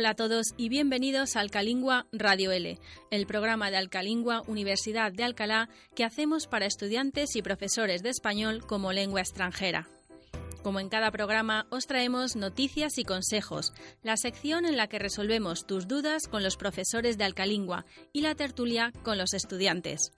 Hola a todos y bienvenidos a Alcalingua Radio L, el programa de Alcalingua Universidad de Alcalá que hacemos para estudiantes y profesores de español como lengua extranjera. Como en cada programa, os traemos noticias y consejos, la sección en la que resolvemos tus dudas con los profesores de Alcalingua y la tertulia con los estudiantes.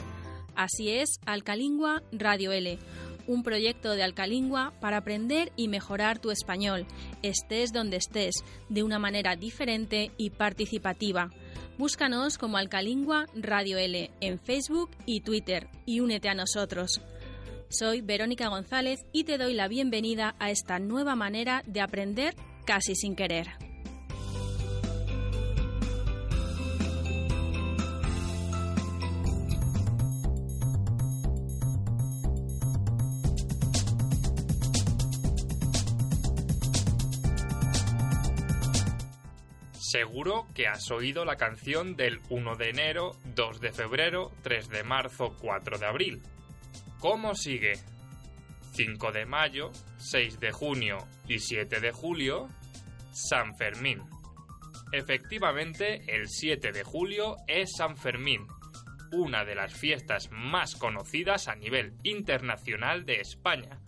Así es, Alcalingua Radio L, un proyecto de Alcalingua para aprender y mejorar tu español, estés donde estés, de una manera diferente y participativa. Búscanos como Alcalingua Radio L en Facebook y Twitter y únete a nosotros. Soy Verónica González y te doy la bienvenida a esta nueva manera de aprender casi sin querer. Seguro que has oído la canción del 1 de enero, 2 de febrero, 3 de marzo, 4 de abril. ¿Cómo sigue? 5 de mayo, 6 de junio y 7 de julio, San Fermín. Efectivamente, el 7 de julio es San Fermín, una de las fiestas más conocidas a nivel internacional de España.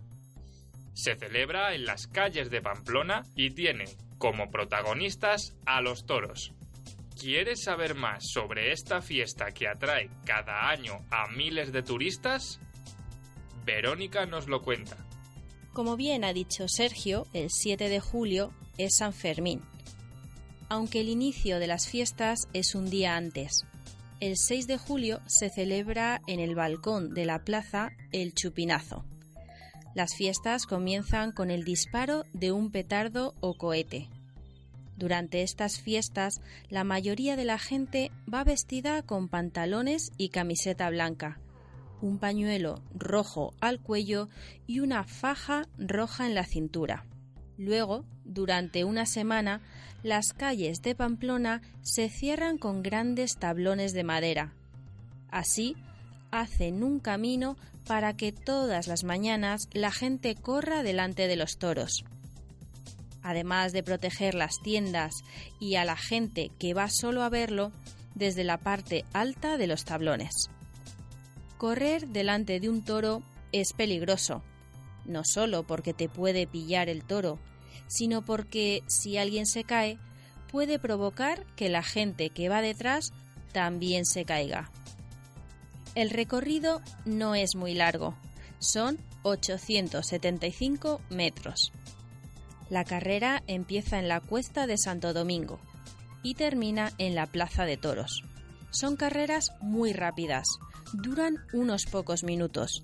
Se celebra en las calles de Pamplona y tiene como protagonistas a los toros. ¿Quieres saber más sobre esta fiesta que atrae cada año a miles de turistas? Verónica nos lo cuenta. Como bien ha dicho Sergio, el 7 de julio es San Fermín, aunque el inicio de las fiestas es un día antes. El 6 de julio se celebra en el balcón de la plaza el chupinazo. Las fiestas comienzan con el disparo de un petardo o cohete. Durante estas fiestas, la mayoría de la gente va vestida con pantalones y camiseta blanca, un pañuelo rojo al cuello y una faja roja en la cintura. Luego, durante una semana, las calles de Pamplona se cierran con grandes tablones de madera. Así, hacen un camino para que todas las mañanas la gente corra delante de los toros. Además de proteger las tiendas y a la gente que va solo a verlo desde la parte alta de los tablones. Correr delante de un toro es peligroso, no solo porque te puede pillar el toro, sino porque si alguien se cae, puede provocar que la gente que va detrás también se caiga. El recorrido no es muy largo, son 875 metros. La carrera empieza en la cuesta de Santo Domingo y termina en la Plaza de Toros. Son carreras muy rápidas, duran unos pocos minutos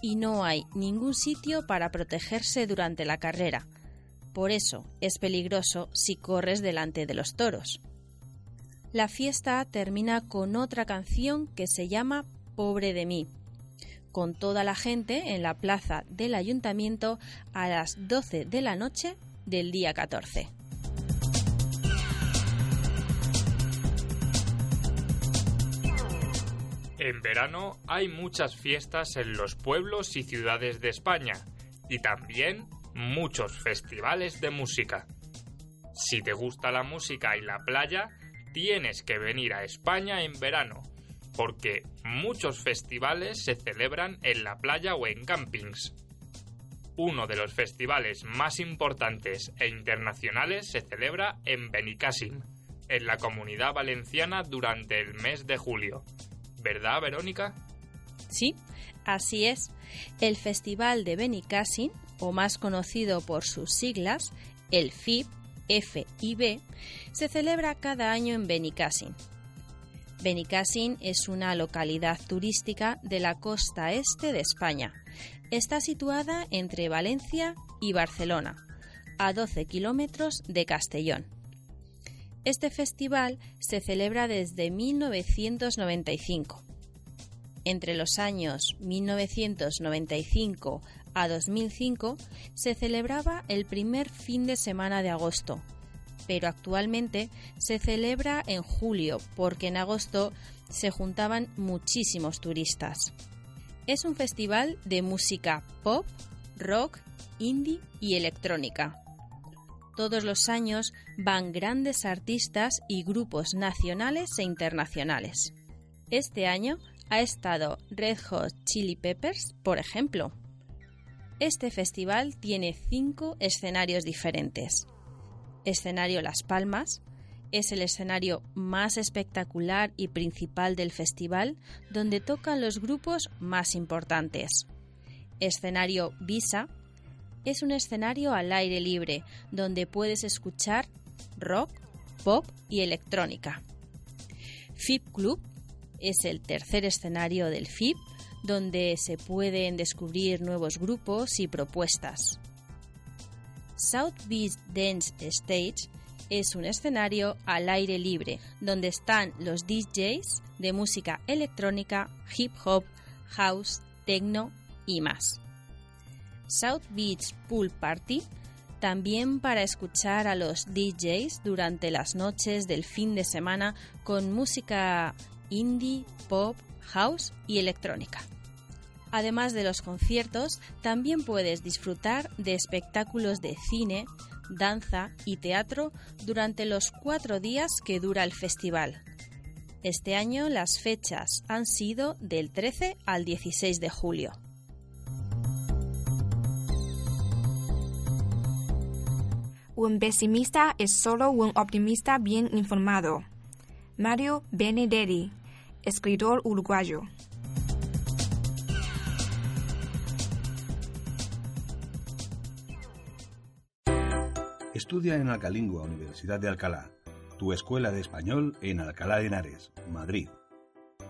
y no hay ningún sitio para protegerse durante la carrera. Por eso es peligroso si corres delante de los toros. La fiesta termina con otra canción que se llama Pobre de mí, con toda la gente en la plaza del ayuntamiento a las 12 de la noche del día 14. En verano hay muchas fiestas en los pueblos y ciudades de España y también muchos festivales de música. Si te gusta la música y la playa, tienes que venir a España en verano, porque muchos festivales se celebran en la playa o en campings. Uno de los festivales más importantes e internacionales se celebra en Benicàssim, en la comunidad valenciana durante el mes de julio. ¿Verdad, Verónica? Sí, así es. El Festival de Benicàssim, o más conocido por sus siglas, el FIB, F y B, se celebra cada año en Benicàssim. Benicàssim es una localidad turística de la costa este de España. Está situada entre Valencia y Barcelona, a 12 kilómetros de Castellón. Este festival se celebra desde 1995. Entre los años 1995 a 2005 se celebraba el primer fin de semana de agosto, pero actualmente se celebra en julio porque en agosto se juntaban muchísimos turistas. Es un festival de música pop, rock, indie y electrónica. Todos los años van grandes artistas y grupos nacionales e internacionales. Este año ha estado Red Hot Chili Peppers, por ejemplo. Este festival tiene cinco escenarios diferentes. Escenario Las Palmas, es el escenario más espectacular y principal del festival, donde tocan los grupos más importantes. Escenario Visa es un escenario al aire libre, donde puedes escuchar rock, pop y electrónica. FIP Club es el tercer escenario del FIP, donde se pueden descubrir nuevos grupos y propuestas. South Beach Dance Stage es un escenario al aire libre donde están los DJs de música electrónica, hip hop, house, techno y más. South Beach Pool Party también para escuchar a los DJs durante las noches del fin de semana con música indie, pop, house y electrónica. Además de los conciertos, también puedes disfrutar de espectáculos de cine, danza y teatro durante los cuatro días que dura el festival. Este año las fechas han sido del 13 al 16 de julio. Un pesimista es solo un optimista bien informado. Mario Benedetti, escritor uruguayo. Estudia en Alcalingua, Universidad de Alcalá, tu escuela de español en Alcalá de Henares, Madrid.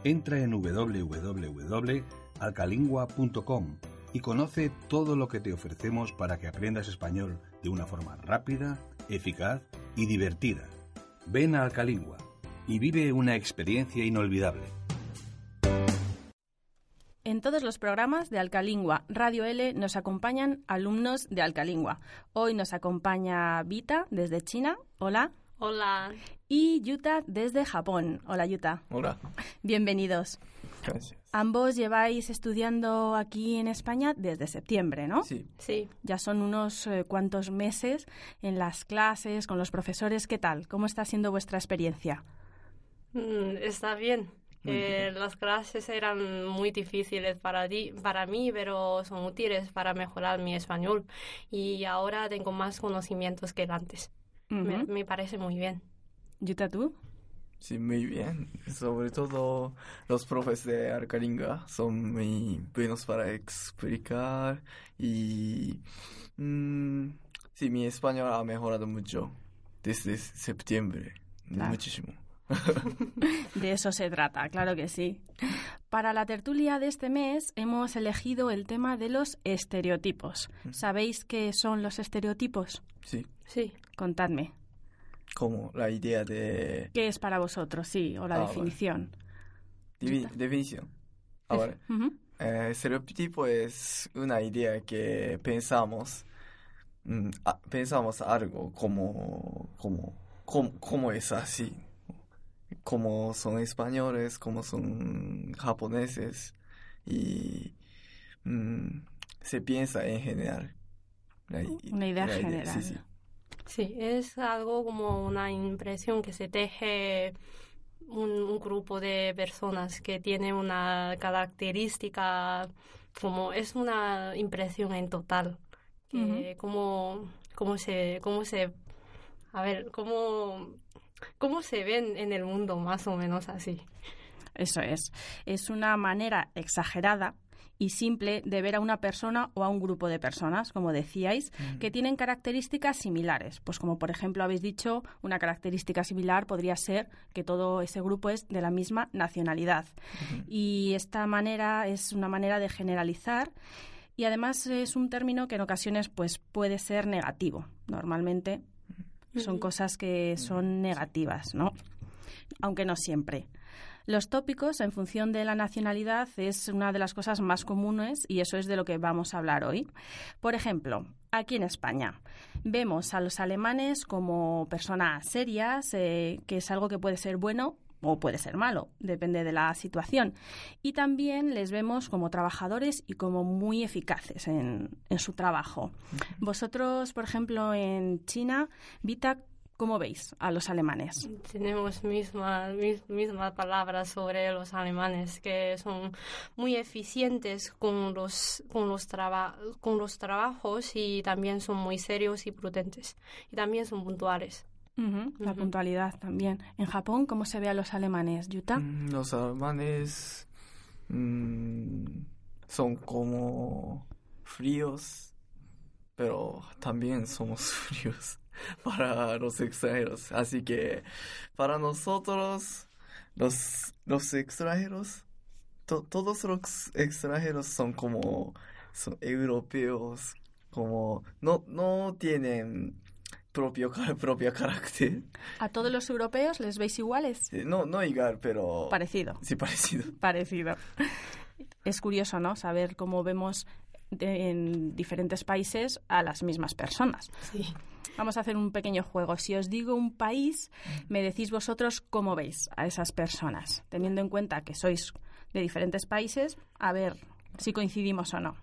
Entra en www.alcalingua.com y conoce todo lo que te ofrecemos para que aprendas español de una forma rápida, eficaz y divertida. Ven a Alcalingua y vive una experiencia inolvidable. En todos los programas de Alcalingua Radio L nos acompañan alumnos de Alcalingua. Hoy nos acompaña Vita desde China. Hola. Hola. Y Yuta desde Japón. Hola, Yuta. Hola. Bienvenidos. Gracias. Ambos lleváis estudiando aquí en España desde septiembre, ¿no? Sí. Sí. Ya son unos eh, cuantos meses en las clases, con los profesores. ¿Qué tal? ¿Cómo está siendo vuestra experiencia? Mm, está bien. Eh, las clases eran muy difíciles para, ti, para mí, pero son útiles para mejorar mi español. Y ahora tengo más conocimientos que antes. me, parece muy bien. Yuta, ¿tú? Sí, muy bien. Sobre todo los profes de Arcaringa son muy buenos para explicar y mm, sí, mi español ha mejorado mucho desde septiembre. Claro. Muchísimo. De eso se trata, claro que sí. Para la tertulia de este mes hemos elegido el tema de los estereotipos. ¿Sabéis qué son los estereotipos? Sí, Sí. Contadme. como la idea de ¿Qué es para vosotros? Sí, o la Ah, vale. definición. definición. Ahora, Ujú. Eh, estereotipo es una idea que pensamos, mm, ah, pensamos algo como, como, como, como es así, como son españoles, como son japoneses y mm, se piensa en general. La Una idea general. sí, sí. Sí, es algo como una impresión que se teje un, un grupo de personas que tiene una característica, como es una impresión en total, que como, como se, cómo se, a ver, cómo, cómo se ven en el mundo más o menos así. Eso es. Es una manera exagerada y simple de ver a una persona o a un grupo de personas, como decíais, que tienen características similares. Pues como por ejemplo habéis dicho, una característica similar podría ser que todo ese grupo es de la misma nacionalidad. Y esta manera es una manera de generalizar y además es un término que en ocasiones pues puede ser negativo. Normalmente son cosas que son negativas, ¿no? Aunque no siempre. Los tópicos, en función de la nacionalidad, es una de las cosas más comunes y eso es de lo que vamos a hablar hoy. Por ejemplo, aquí en España vemos a los alemanes como personas serias, eh, que es algo que puede ser bueno o puede ser malo, depende de la situación. Y también les vemos como trabajadores y como muy eficaces en, en su trabajo. Vosotros, por ejemplo, en China, Vita, ¿Cómo veis a los alemanes? Tenemos mismas misma palabras sobre los alemanes, que son muy eficientes con los, con, los con los trabajos y también son muy serios y prudentes. Y también son puntuales. La puntualidad también. En Japón, ¿cómo se ve a los alemanes, Yuta? Mm, los alemanes mm, son como fríos, pero también somos fríos para los extranjeros. Así que para nosotros, los, los extranjeros, todos los extranjeros son como son europeos, como no, no tienen propio, propio carácter. ¿A todos los europeos les veis iguales? No, no igual, pero... Parecido. Sí, parecido. Parecido. Es curioso, ¿no? Saber cómo vemos en diferentes países a las mismas personas. Sí. Vamos a hacer un pequeño juego. Si os digo un país, me decís vosotros cómo veis a esas personas, teniendo en cuenta que sois de diferentes países, a ver si coincidimos o no.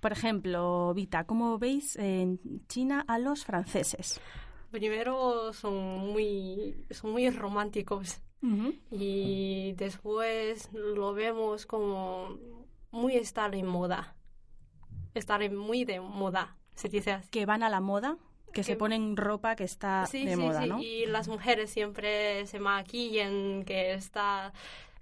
Por ejemplo, Vita, ¿cómo veis en China a los franceses? Primero son muy, son muy románticos y después lo vemos como muy estar en moda, estar muy de moda, se dice así. Que van a la moda que, se ponen ropa que está de moda, ¿no? Y las mujeres siempre se maquillan, que está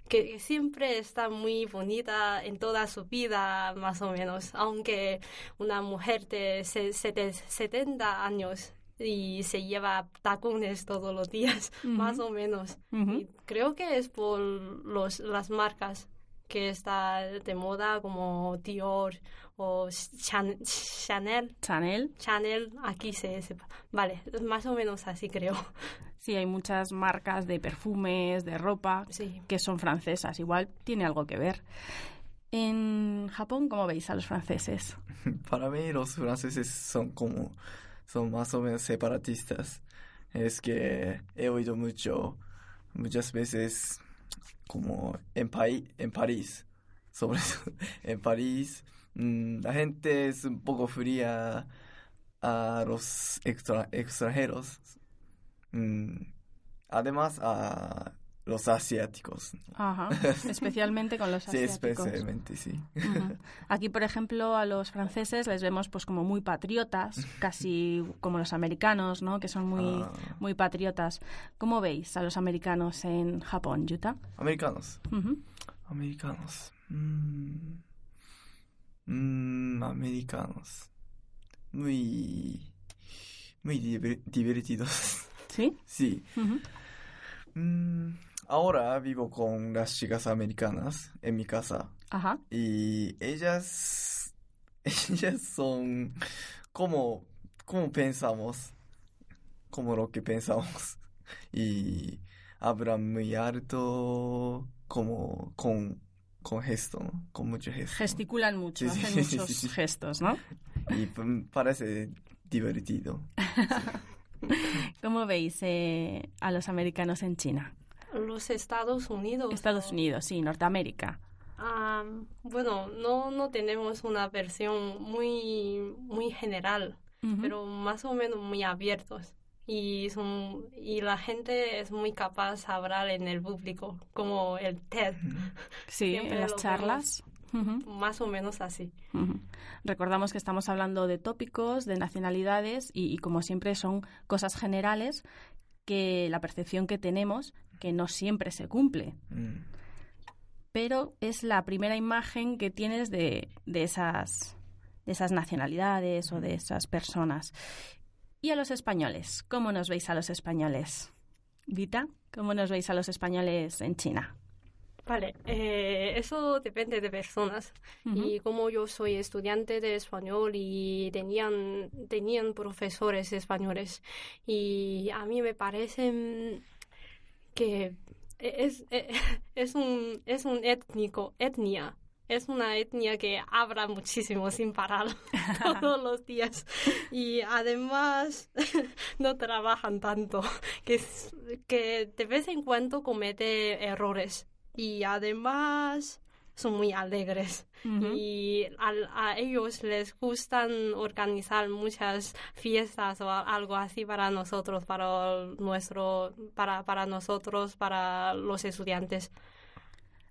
que siempre está muy bonita en toda su vida, más o menos, aunque una mujer de 70 años y se lleva tacones todos los días, más o menos. y creo que es por los, las marcas que está de moda como Dior o Chanel. Chanel. Chanel, aquí se sepa. Vale, más o menos así creo. Sí, hay muchas marcas de perfumes, de ropa, que son francesas. Igual tiene algo que ver. En Japón, ¿cómo veis a los franceses? Para mí los franceses son como, son más o menos separatistas. Es que he oído mucho, muchas veces como en, en París, sobre en París, mm, la gente es un poco fría a los extranjeros, mm, además a los asiáticos. Ajá, especialmente con los asiáticos. Sí, especialmente, sí. Aquí, por ejemplo, a los franceses les vemos pues como muy patriotas, casi como los americanos, ¿no? Que son muy, ah. muy patriotas. ¿Cómo veis a los americanos en Japón, Yuta? Americanos. Americanos. Mm. Mm, americanos. Muy, muy divertidos. ¿Sí? Sí. Ahora vivo con las chicas americanas en mi casa. Ajá. Y ellas, ellas son como, como pensamos, como lo que pensamos. Y hablan muy alto, como con, con gesto, ¿no? Con mucho gesto. Gesticulan mucho, hacen muchos gestos, ¿no? Y parece divertido. ¿Cómo veis eh, a los americanos en China? Los Estados Unidos. Estados Unidos, sí, Norteamérica. bueno, no, no tenemos una versión muy, muy general, pero más o menos muy abiertos. Y, son, y la gente es muy capaz de hablar en el público, como el TED. Sí, en las charlas. Más o menos así. Recordamos que estamos hablando de tópicos, de nacionalidades y, y, como siempre son cosas generales que la percepción que tenemos que no siempre se cumple. Mm. Pero es la primera imagen que tienes de, de, esas, de esas nacionalidades o de esas personas. ¿Y a los españoles? ¿Cómo nos veis a los españoles? Vita, ¿cómo nos veis a los españoles en China? Vale, eh, eso depende de personas. Y como yo soy estudiante de español y tenían, tenían profesores españoles, y a mí me parecen que es, es, un, es un étnico, etnia es una etnia que habla muchísimo sin parar todos los días y además no trabajan tanto, que, que de vez en cuando comete errores y además son muy alegres y a, ellos les gustan organizar muchas fiestas o algo así para nosotros, para nuestro, para, para nosotros, para los estudiantes.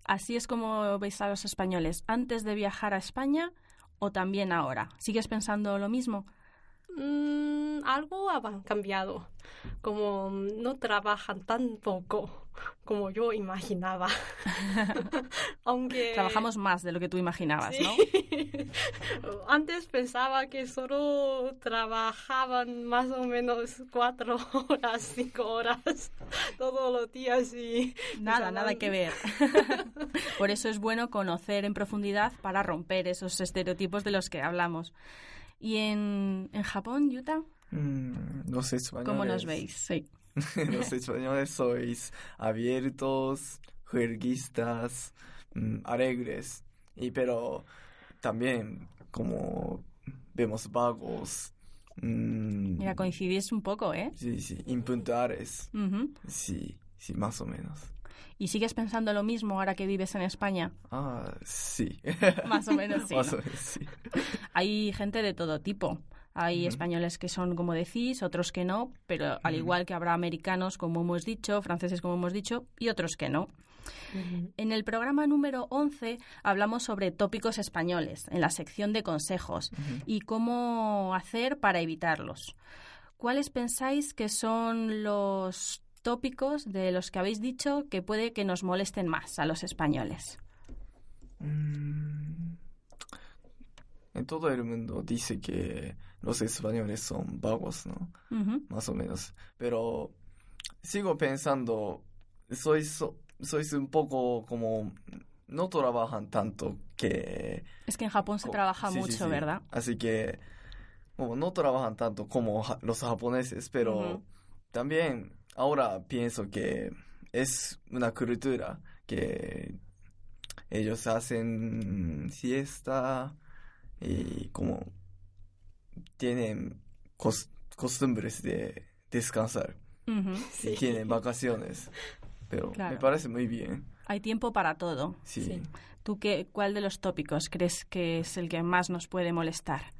Así es como veis a los españoles antes de viajar a España o también ahora. ¿Sigues pensando lo mismo? Mm, algo ha cambiado. Como no trabajan tan poco como yo imaginaba. Aunque trabajamos más de lo que tú imaginabas, ¿no? Antes pensaba que solo trabajaban más o menos cuatro horas, cinco horas todos los días y nada, nada que ver. Por eso es bueno conocer en profundidad para romper esos estereotipos de los que hablamos. ¿Y en, en Japón, Yuta? Mm, los españoles. ¿Cómo nos veis? Sí. los españoles sois abiertos, juerguistas, mm, alegres. Y pero también como vemos vagos. Mm, Mira, coincidís un poco, ¿eh? Sí, sí, impuntuales. Sí, sí, más o menos. ¿Y sigues pensando lo mismo ahora que vives en España? Ah, sí. Más o menos sí. Más o menos sí. Hay gente de todo tipo. Hay españoles que son, como decís, otros que no, pero al igual que habrá americanos, como hemos dicho, franceses, como hemos dicho, y otros que no. En el programa número 11 hablamos sobre tópicos españoles, en la sección de consejos, y cómo hacer para evitarlos. ¿Cuáles pensáis que son los tópicos de los que habéis dicho que puede que nos molesten más a los españoles? Mm. En todo el mundo dice que los españoles son vagos, ¿no? Más o menos. Pero sigo pensando, sois, sois un poco como no trabajan tanto que... Es que en Japón se trabaja mucho, ¿verdad? Así que no trabajan tanto como los japoneses, pero también ahora pienso que es una cultura que ellos hacen siesta y como tienen costumbres de descansar y tienen vacaciones. Pero me parece muy bien. Hay tiempo para todo. Sí. ¿Tú qué, cuál de los tópicos crees que es el que más nos puede molestar?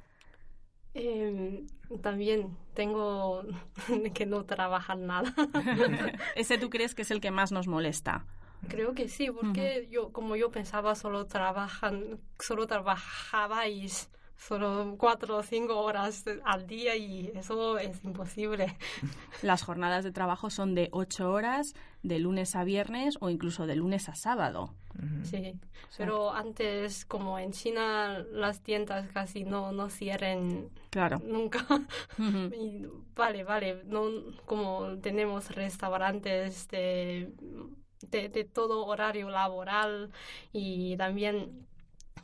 Em, también tengo que no trabajar nada. ¿Ese tú crees que es el que más nos molesta? Creo que sí, porque yo, como yo pensaba, solo trabajan, solo trabajabais solo cuatro o cinco horas al día y eso es imposible. Las jornadas de trabajo son de ocho horas, de lunes a viernes o incluso de lunes a sábado. Sí, pero antes, como en China, las tiendas casi no, no cierren claro. nunca. vale, vale, no, como tenemos restaurantes de, de, de todo horario laboral y también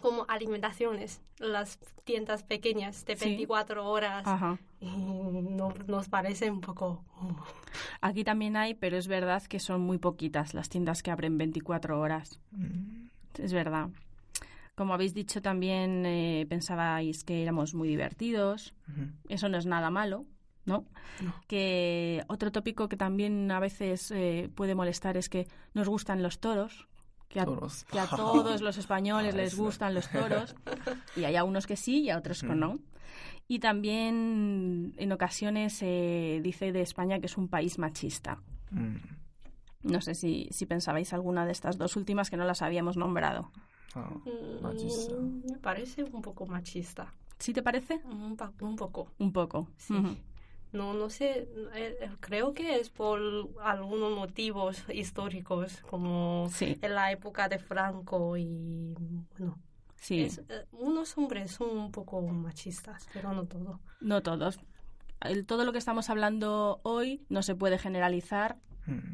como alimentaciones, las tiendas pequeñas de 24 horas. no, nos parece un poco... Aquí también hay, pero es verdad que son muy poquitas las tiendas que abren 24 horas. Mm. Es verdad. Como habéis dicho también, eh, pensabais que éramos muy divertidos. Eso no es nada malo, ¿no? Que otro tópico que también a veces eh, puede molestar es que nos gustan los toros, que a, todos los españoles les gustan los toros y hay a unos que sí y a otros que mm. no. Y también en ocasiones se dice de España que es un país machista. Mm. No sé si, si pensabais alguna de estas dos últimas que no las habíamos nombrado. Ah, machista. Mm, me parece un poco machista. ¿Sí te parece? Un, un poco. Un poco. Sí. No, no sé, eh, creo que es por algunos motivos históricos, como en la época de Franco y, bueno, sí. Eh, unos hombres son un poco machistas, pero no todos. No todos. todo lo que estamos hablando hoy no se puede generalizar.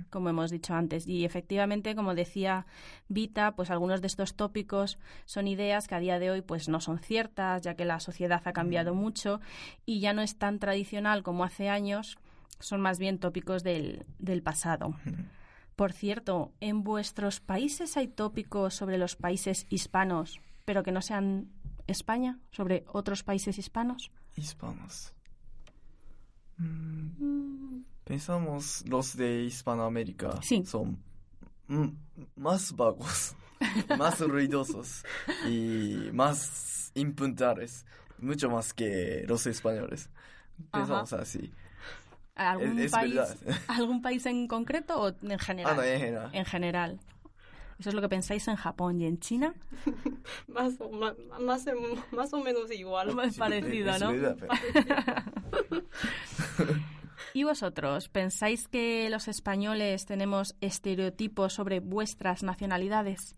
Como hemos dicho antes. Y efectivamente, como decía Vita, pues algunos de estos tópicos son ideas que a día de hoy pues no son ciertas, ya que la sociedad ha cambiado mm. mucho y ya no es tan tradicional como hace años, son más bien tópicos del, del pasado. Mm. Por cierto, ¿en vuestros países hay tópicos sobre los países hispanos pero que no sean España, sobre otros países hispanos. Hispanos. Mm, Pensamos los de Hispanoamérica Sí. son más vagos, más ruidosos y más impuntuales, mucho más que los españoles. Pensamos así. ¿Algún, Es- es país. ¿Algún país en concreto o en general? Ah, no, en general. En general. Eso es lo que pensáis en Japón y en China. Más, o- más, o- más o menos igual. Sí, parecido, es ¿no? verdad, pero- ¿Y vosotros pensáis que los españoles tenemos estereotipos sobre vuestras nacionalidades?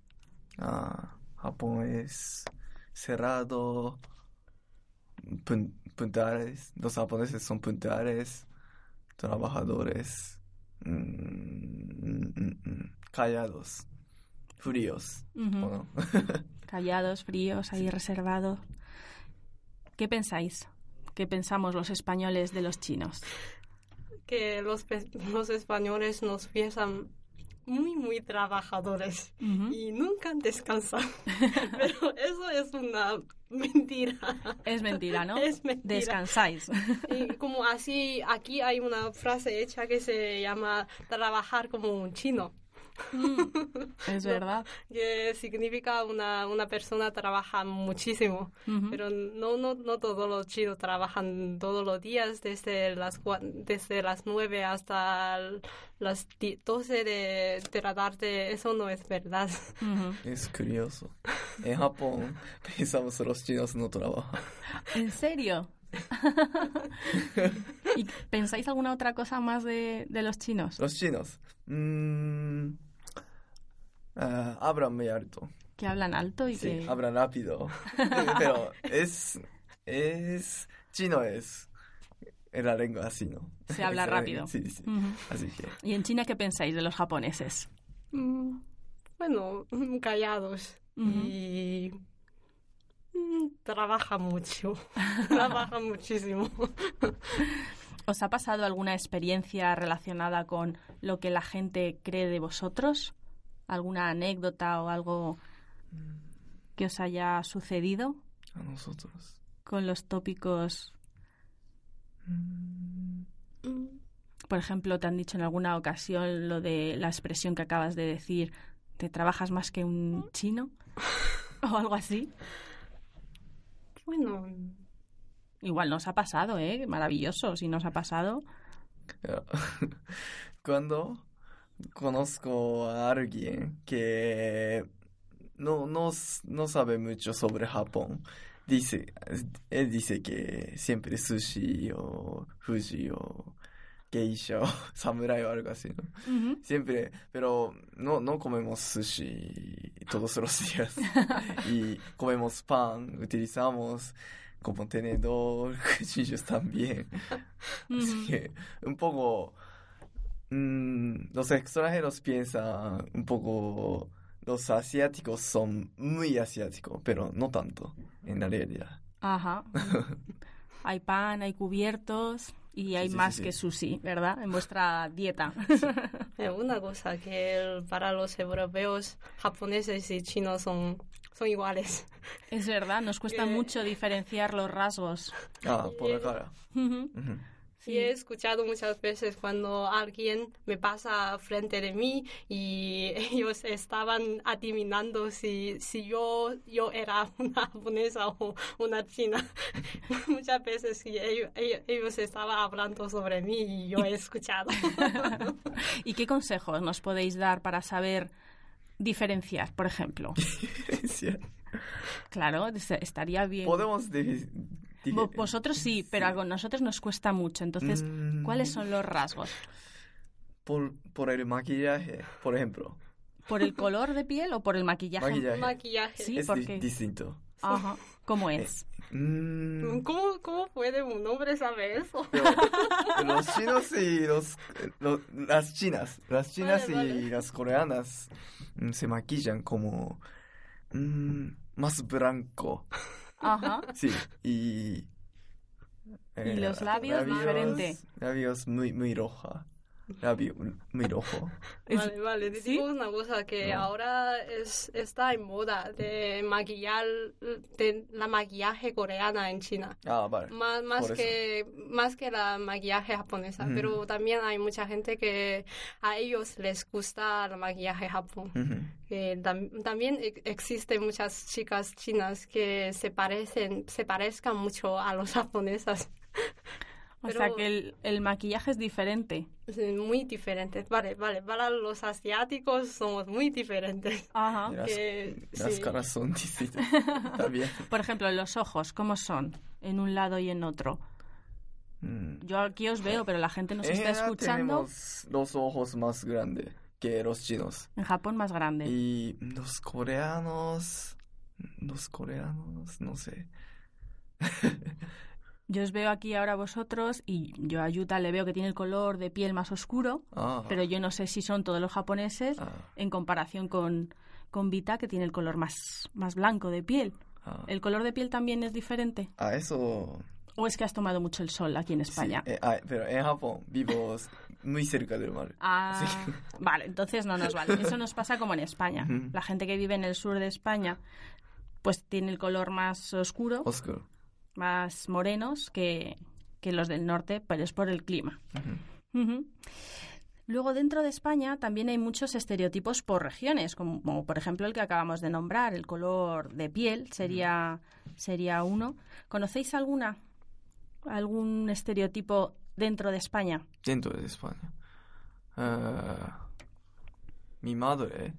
Ah, Japón es cerrado, pun- puntuales. Los japoneses son puntuales, trabajadores, mm, mm, mm, callados, fríos. Callados, fríos, ahí reservados. ¿Qué pensáis? ¿Qué pensamos los españoles de los chinos? Que los, los españoles nos piensan muy, muy trabajadores y nunca descansan. Pero eso es una mentira. Es mentira, ¿no? Es mentira. Descansáis. Y como así, aquí hay una frase hecha que se llama trabajar como un chino, es verdad. que significa una, una persona trabaja muchísimo. Ujú. Pero no, no, no todos los chinos trabajan todos los días, desde las, desde las 9 hasta las di- 12 de, de la tarde. Eso no es verdad. Ujú. Es curioso. En Japón pensamos los chinos no trabajan. ¿En serio? ¿Y pensáis alguna otra cosa más de, de los chinos? Los chinos mm, ah, hablan muy alto. Que hablan alto y Sí, que... hablan rápido. Pero es, es, chino es la lengua así, ¿no? Se habla rápido. Sí, sí. Así que, ¿Y en China qué pensáis de los japoneses? Mm, Bueno, callados y trabaja mucho. trabaja muchísimo. ¿Os ha pasado alguna experiencia relacionada con lo que la gente cree de vosotros? ¿Alguna anécdota o algo que os haya sucedido a nosotros. con los tópicos? Mm, Por ejemplo, te han dicho en alguna ocasión lo de la expresión que acabas de decir, ¿te trabajas más que un chino? ¿O algo así? Bueno, Igual nos ha pasado, ¿eh? Maravilloso, si nos ha pasado. Cuando conozco a alguien que no, no, no sabe mucho sobre Japón, dice, él dice que siempre sushi o fuji o geisha o samurai o algo así, ¿no? Siempre, pero no, no comemos sushi todos los días. y comemos pan, utilizamos como tenedor, cuchillos también. Así Ujú. que un poco mm, los extranjeros piensan un poco los asiáticos son muy asiáticos, pero no tanto en la realidad. Ajá. Hay pan, hay cubiertos y hay sí, más sí, que sí. sushi, ¿verdad? En vuestra dieta. una cosa que para los europeos, japoneses y chinos son, son iguales. es verdad, nos cuesta Que- mucho diferenciar los rasgos. Ah, por la cara. Ujú. Ujú. Y he escuchado muchas veces cuando alguien me pasa frente de mí y ellos estaban adivinando si, si yo, yo era una japonesa o una china. muchas veces sí, ellos, ellos, ellos estaban hablando sobre mí y yo he escuchado. ¿Y qué consejos nos podéis dar para saber diferenciar, por ejemplo? Sí. Claro, es- estaría bien. Podemos Vosotros sí, pero a nosotros nos cuesta mucho. Entonces, Mm. ¿cuáles son los rasgos? por, por el maquillaje, por ejemplo. ¿Por el color de piel o por el maquillaje? Maquillaje. Maquillaje. Sí, es ¿por di- qué? distinto. Ajá. ¿Cómo es? Mm, ¿Cómo, ¿Cómo puede un hombre saber eso? pero los chinos y los, lo- las chinas, las chinas Vale, y vale. las coreanas mm, se maquillan como mm, más blanco, Ajá. sí, y Y los labios diferente. Labios muy muy roja. Labio muy rojo. Vale, vale. Te digo una cosa que ahora es, está en moda de maquillar de la maquillaje coreana en China. Ah, vale. Más, más que más que la maquillaje japonesa, Ujú. pero también hay mucha gente que a ellos les gusta el maquillaje japón. Ujú. Que tam- también ex- existen muchas chicas chinas que se parecen, se parezcan mucho a los japonesas. O Pero- sea que el, el maquillaje es diferente. Muy diferentes. Vale, vale. Para los asiáticos somos muy diferentes. Ajá. Las, Que, las sí. caras son distintas. Por ejemplo, los ojos, ¿cómo son? En un lado y en otro. Mm. Yo aquí os veo, pero la gente nos En está escuchando. tenemos los ojos más grandes que los chinos. En Japón más grande. Y los coreanos... Los coreanos, no sé. Yo os veo aquí ahora vosotros y yo a Yuta le veo que tiene el color de piel más oscuro, Ah, pero yo no sé si son todos los japoneses ah, en comparación con, con Vita, que tiene el color más, más blanco de piel. ah. ¿El color de piel también es diferente? Ah, eso... ¿O es que has tomado mucho el sol aquí en sí, España? eh, ah, pero en Japón vivo muy cerca del mar. Ah, Sí. vale, entonces no nos vale. Eso nos pasa como en España. La gente que vive en el sur de España, pues tiene el color más oscuro, Oscuro. Más morenos que, que los del norte, pero es por el clima. Luego, dentro de España también hay muchos estereotipos por regiones, como, como por ejemplo el que acabamos de nombrar, el color de piel sería, sería uno. ¿Conocéis alguna? ¿Algún estereotipo dentro de España? Dentro de España. Ah, mi madre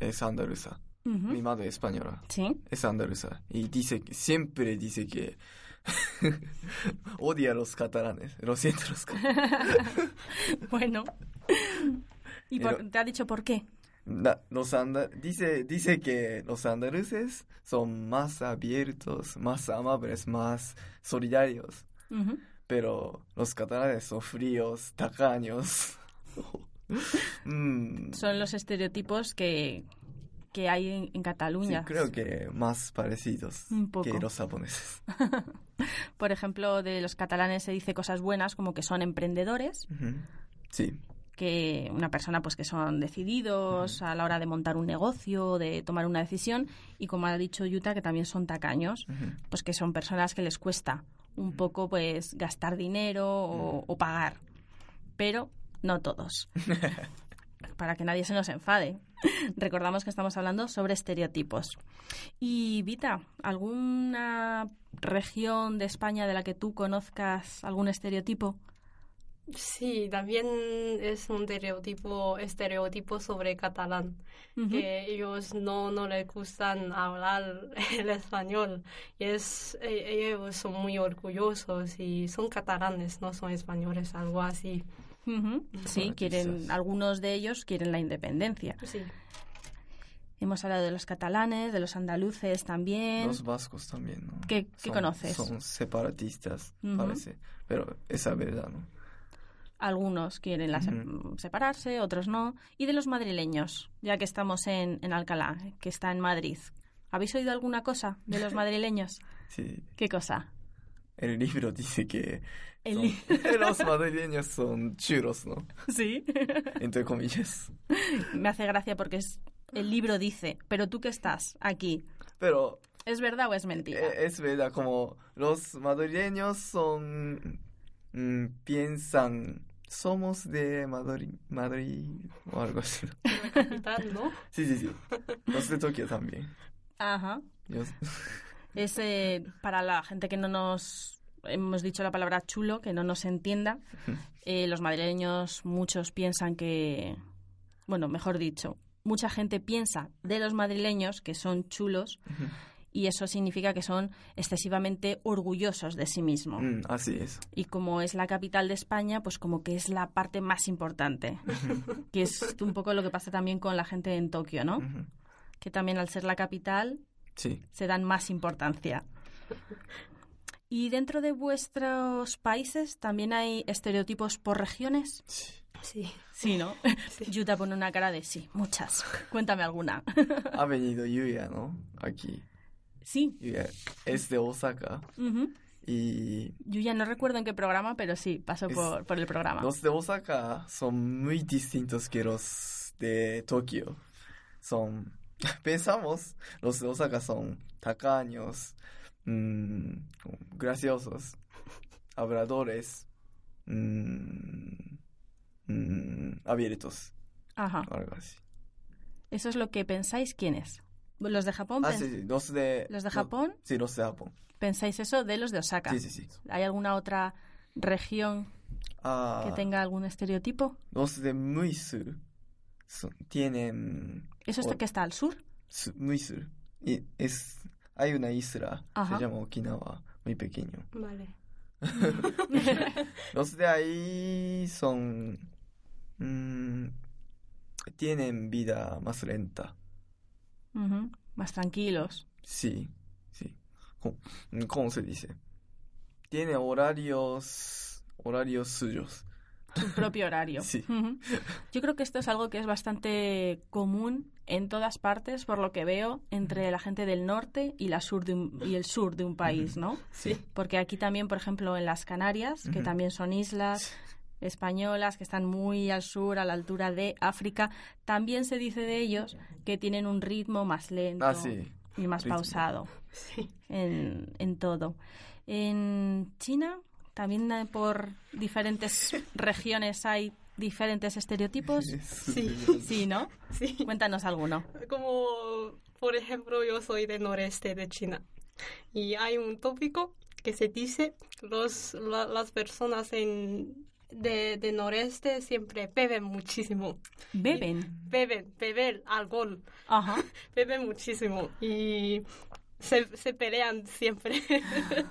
es andaluza. Ujú. Mi madre española Sí. es andaluza. Y dice siempre dice que odia a los catalanes. Lo siento, los catalanes. Bueno. ¿Y por- Pero- te ha dicho por qué? Los dice, dice que los andaluces son más abiertos, más amables, más solidarios. Pero los catalanes son fríos, tacaños. Mm, Son los estereotipos que, que hay en, en sí, Cataluña. creo que más parecidos Un poco. que los japoneses. Por ejemplo, de los catalanes se dice cosas buenas como que son emprendedores. Sí, que una persona pues que son decididos a la hora de montar un negocio, de tomar una decisión y como ha dicho Yuta que también son tacaños, pues que son personas que les cuesta un poco pues gastar dinero o, o pagar, pero no todos. Para que nadie se nos enfade. Recordamos que estamos hablando sobre estereotipos. Y Vita, ¿alguna región de España de la que tú conozcas algún estereotipo? Sí, también es un estereotipo, estereotipo sobre catalán, que ellos no, no les gustan hablar el español. Y es, e- ellos son muy orgullosos y son catalanes, no son españoles, algo así. Sí, quieren, algunos de ellos quieren la independencia. Sí. Hemos hablado de los catalanes, de los andaluces también. los vascos también, ¿no? ¿Qué- conoces? Son separatistas, parece. Pero esa verdad, ¿no? Algunos quieren la Ujú. separarse, otros no. Y de los madrileños, ya que estamos en, en Alcalá, que está en Madrid. ¿Habéis oído alguna cosa de los madrileños? Sí, ¿Qué cosa? El libro dice que El li- los madrileños son chulos, ¿no? Sí. Entre comillas. Me hace gracia porque es, el libro dice, pero tú que estás aquí, Pero ¿es verdad o es mentira? eh, es verdad, como los madrileños son... mm, piensan, somos de Madrid, Madrid o algo así. La capital, ¿no? Sí, sí, sí. Los de Tokio también. Ajá. Yo- Es eh, para la gente que no nos hemos dicho la palabra chulo, que no nos entienda. eh, los madrileños, muchos piensan que, bueno, mejor dicho, mucha gente piensa de los madrileños que son chulos y eso significa que son excesivamente orgullosos de sí mismos. Mm, así es. Y como es la capital de España, pues como que es la parte más importante, que es un poco lo que pasa también con la gente en Tokio, ¿no? Que también al ser la capital Sí. se dan más importancia. ¿Y dentro de vuestros países también hay estereotipos por regiones? Sí. Sí. Sí, ¿no? Yuta pone una cara de sí, muchas. Cuéntame alguna. Ha venido Yuya, ¿no? Aquí. Sí. Yuya es de Osaka. Y Yo ya no recuerdo en qué programa, pero sí, pasó Es- por, por el programa. los de Osaka son muy distintos que los de Tokio. Son, pensamos, los de Osaka son tacaños, mm, graciosos, habladores, mm, mm, abiertos, Ajá. algo así. Eso es lo que pensáis quiénes. Los de Japón, Ah, sí, sí, los de... ¿Los de Japón? sí, los de Japón. pensáis eso de los de Osaka. Sí, sí, sí. ¿Hay alguna otra región Ah, que tenga algún estereotipo? los de muy sur son- tienen ¿Eso está o- que está al sur? su- muy sur. Y es, hay una isla, Ajá. se llama Okinawa, muy pequeño. Vale. Los de ahí son... mm, tienen vida más lenta. Ujú, Más tranquilos. Sí, sí. ¿Cómo, cómo se dice? Tiene horarios, horarios suyos. Su propio horario. Sí. Yo creo que esto es algo que es bastante común en todas partes, por lo que veo, entre la gente del norte y, la sur de un- y el sur de un país, ¿no? Sí. Porque aquí también, por ejemplo, en las Canarias, que también son islas españolas que están muy al sur, a la altura de África, también se dice de ellos que tienen un ritmo más lento Ah, sí. y más ritmo. pausado Sí. en, en todo. En China, también eh, por diferentes regiones hay diferentes estereotipos. Sí. Sí, ¿no? Sí. Cuéntanos alguno. Como, por ejemplo, yo soy del noreste de China y hay un tópico que se dice los la- las personas en de, de noreste siempre beben muchísimo. Beben. Beben, beber alcohol, Ajá. beben muchísimo y se, se pelean siempre.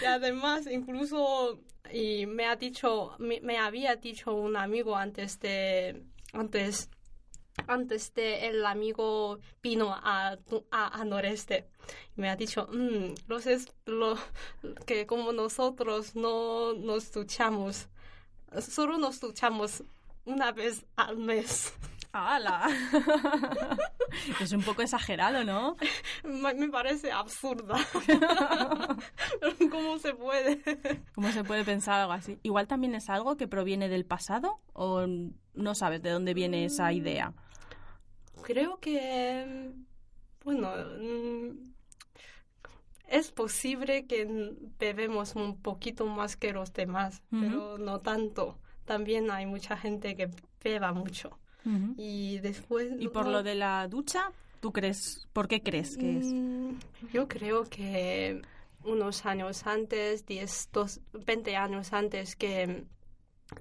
y además, incluso, y me ha dicho, me, había dicho un amigo antes de, antes, antes de el amigo vino a, a, a noreste. Me ha dicho, "Mm, los es, lo, que como nosotros no nos duchamos, solo nos duchamos una vez al mes. ¡Hala! es un poco exagerado, ¿no? Me parece absurda. ¿Cómo se puede? ¿Cómo se puede pensar algo así? Igual también es algo que proviene del pasado o no sabes de dónde viene esa idea. Creo que, bueno, mm, es posible que bebemos un poquito más que los demás, pero no tanto. También hay mucha gente que beba mucho. Y después... Y por no- lo de la ducha, ¿tú crees? ¿Por qué crees que es? Mm, Yo creo que unos años antes, 10, dos- 20 años antes que,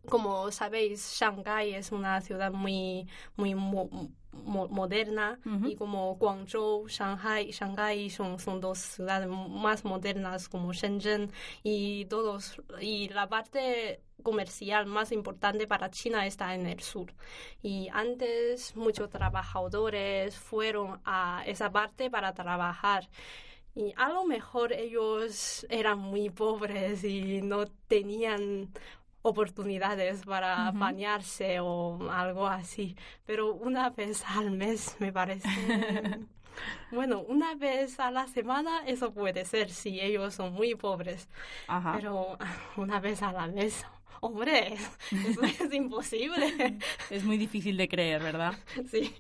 como sabéis, Shanghái es una ciudad muy, muy mo- mo- moderna y como Guangzhou, Shanghai, Shanghái son, son dos ciudades más modernas como Shenzhen y todos y la parte comercial más importante para China está en el sur. Y antes muchos trabajadores fueron a esa parte para trabajar. Y a lo mejor ellos eran muy pobres y no tenían oportunidades para bañarse o algo así. Pero una vez al mes me parece... bueno, una vez a la semana eso puede ser si ellos son muy pobres. Ajá. Pero una vez a la vez, hombre, eso es imposible. Es muy difícil de creer, ¿verdad? sí.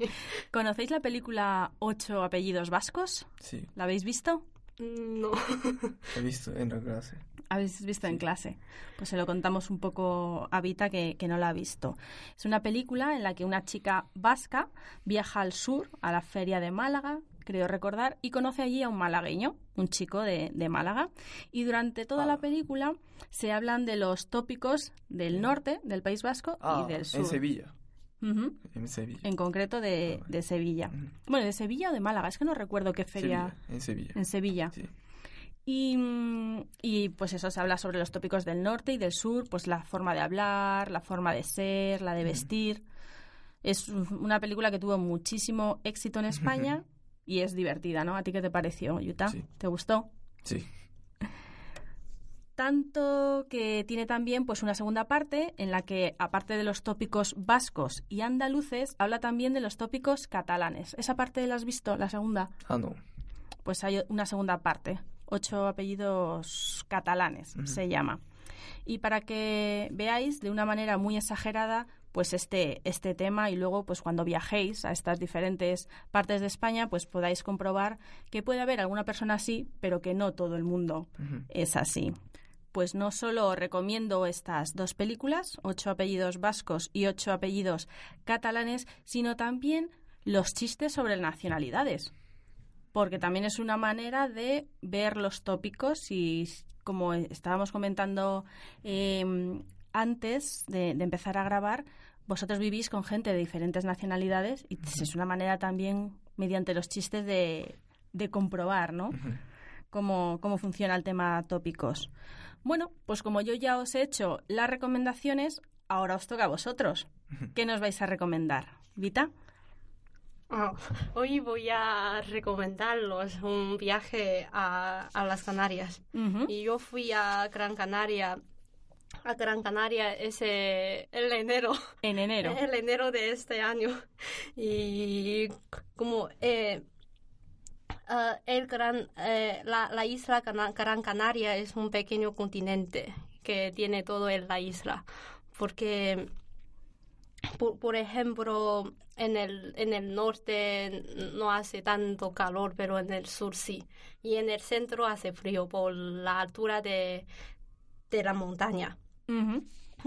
¿Conocéis la película Ocho apellidos vascos? Sí, ¿La habéis visto? No. he visto en la clase. Habéis visto en clase. Pues se lo contamos un poco a Vita que, que no la ha visto. Es una película en la que una chica vasca viaja al sur, a la feria de Málaga, creo recordar, y conoce allí a un malagueño, un chico de, de Málaga. Y durante toda Ah. la película se hablan de los tópicos del norte, del País Vasco Ah, y del sur. en Sevilla. En Sevilla. En concreto de, de Sevilla. Bueno, de Sevilla o de Málaga, es que no recuerdo qué feria. Sevilla, En Sevilla. En Sevilla. Sí. Y, y, pues eso se habla sobre los tópicos del norte y del sur, pues la forma de hablar, la forma de ser, la de vestir. Es una película que tuvo muchísimo éxito en España y es divertida, ¿no? ¿A ti qué te pareció, Yuta? Sí. ¿Te gustó? Sí. Tanto que tiene también pues una segunda parte en la que aparte de los tópicos vascos y andaluces, habla también de los tópicos catalanes. ¿Esa parte la has visto, la segunda? Ah, no. Pues hay una segunda parte. ocho apellidos catalanes, se llama. Y para que veáis de una manera muy exagerada pues este, este tema y luego pues cuando viajéis a estas diferentes partes de España pues podáis comprobar que puede haber alguna persona así pero que no todo el mundo es así. Pues no solo recomiendo estas dos películas, ocho apellidos vascos y ocho apellidos catalanes, sino también los chistes sobre nacionalidades, porque también es una manera de ver los tópicos y, como estábamos comentando em, antes de, empezar a grabar, vosotros vivís con gente de diferentes nacionalidades y es una manera también, mediante los chistes, de, comprobar, ¿no? cómo, cómo funciona el tema tópicos. Bueno, pues como yo ya os he hecho las recomendaciones, ahora os toca a vosotros. ¿Qué nos vais a recomendar? Vita. Ah, hoy voy a recomendarlos un viaje a, las Canarias. Y yo fui a Gran Canaria a Gran Canaria ese el enero. En enero. El enero de este año. Y como eh, Ah, el gran, eh, la, isla Gran Canaria es un pequeño continente que tiene todo en la isla. Porque, por, ejemplo, en el, en el norte no hace tanto calor, pero en el sur sí. Y en el centro hace frío por la altura de, de la montaña.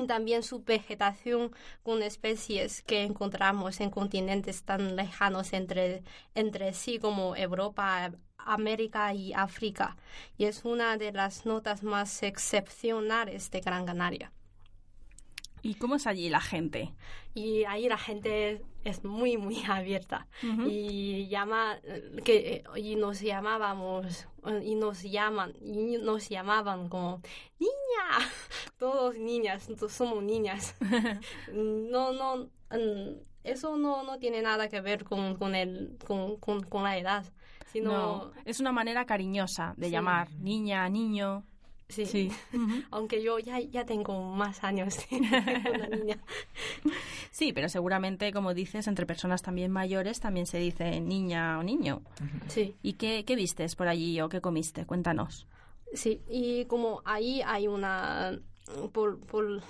También su vegetación con especies que encontramos en continentes tan lejanos entre, entre sí como Europa, América y África. Y es una de las notas más excepcionales de Gran Canaria. ¿Y cómo es allí la gente? Y ahí la gente es muy, muy abierta. Y llama, que, y nos llamábamos, y nos llaman, y nos llamaban como, niña, todos niñas, somos niñas. no, no, mm, eso no, no tiene nada que ver con, con, el, con, con, la edad. Sino... es una manera cariñosa de llamar niña, niño. Sí, aunque yo ya, ya tengo más años una niña. Sí, pero seguramente, como dices, entre personas también mayores también se dice niña o niño. Sí. ¿Y qué, qué vistes por allí o qué comiste? Cuéntanos. Sí, y como ahí hay una... por, por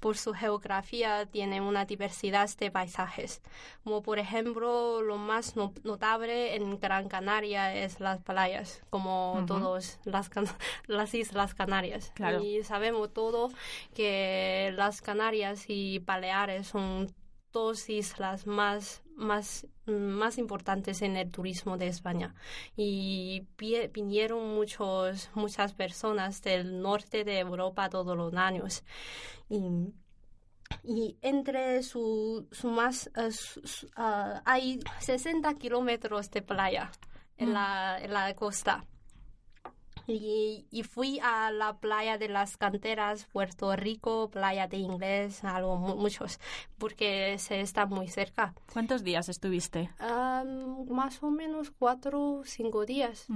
por su geografía tiene una diversidad de paisajes, como por ejemplo lo más notable en Gran Canaria es las playas, como todas las, las Islas Canarias. Y sabemos todo que las Canarias y Baleares son dos islas más, más, más importantes en el turismo de España. Y vinieron muchos, muchas personas del norte de Europa todos los años. Y, y entre su, su más, ah, hay 60 kilómetros de playa en, mm. la, en la costa. Y, y, fui a la playa de las canteras, Puerto Rico, playa de inglés, algo muchos, porque se está muy cerca. ¿Cuántos días estuviste? más o menos cuatro o cinco días.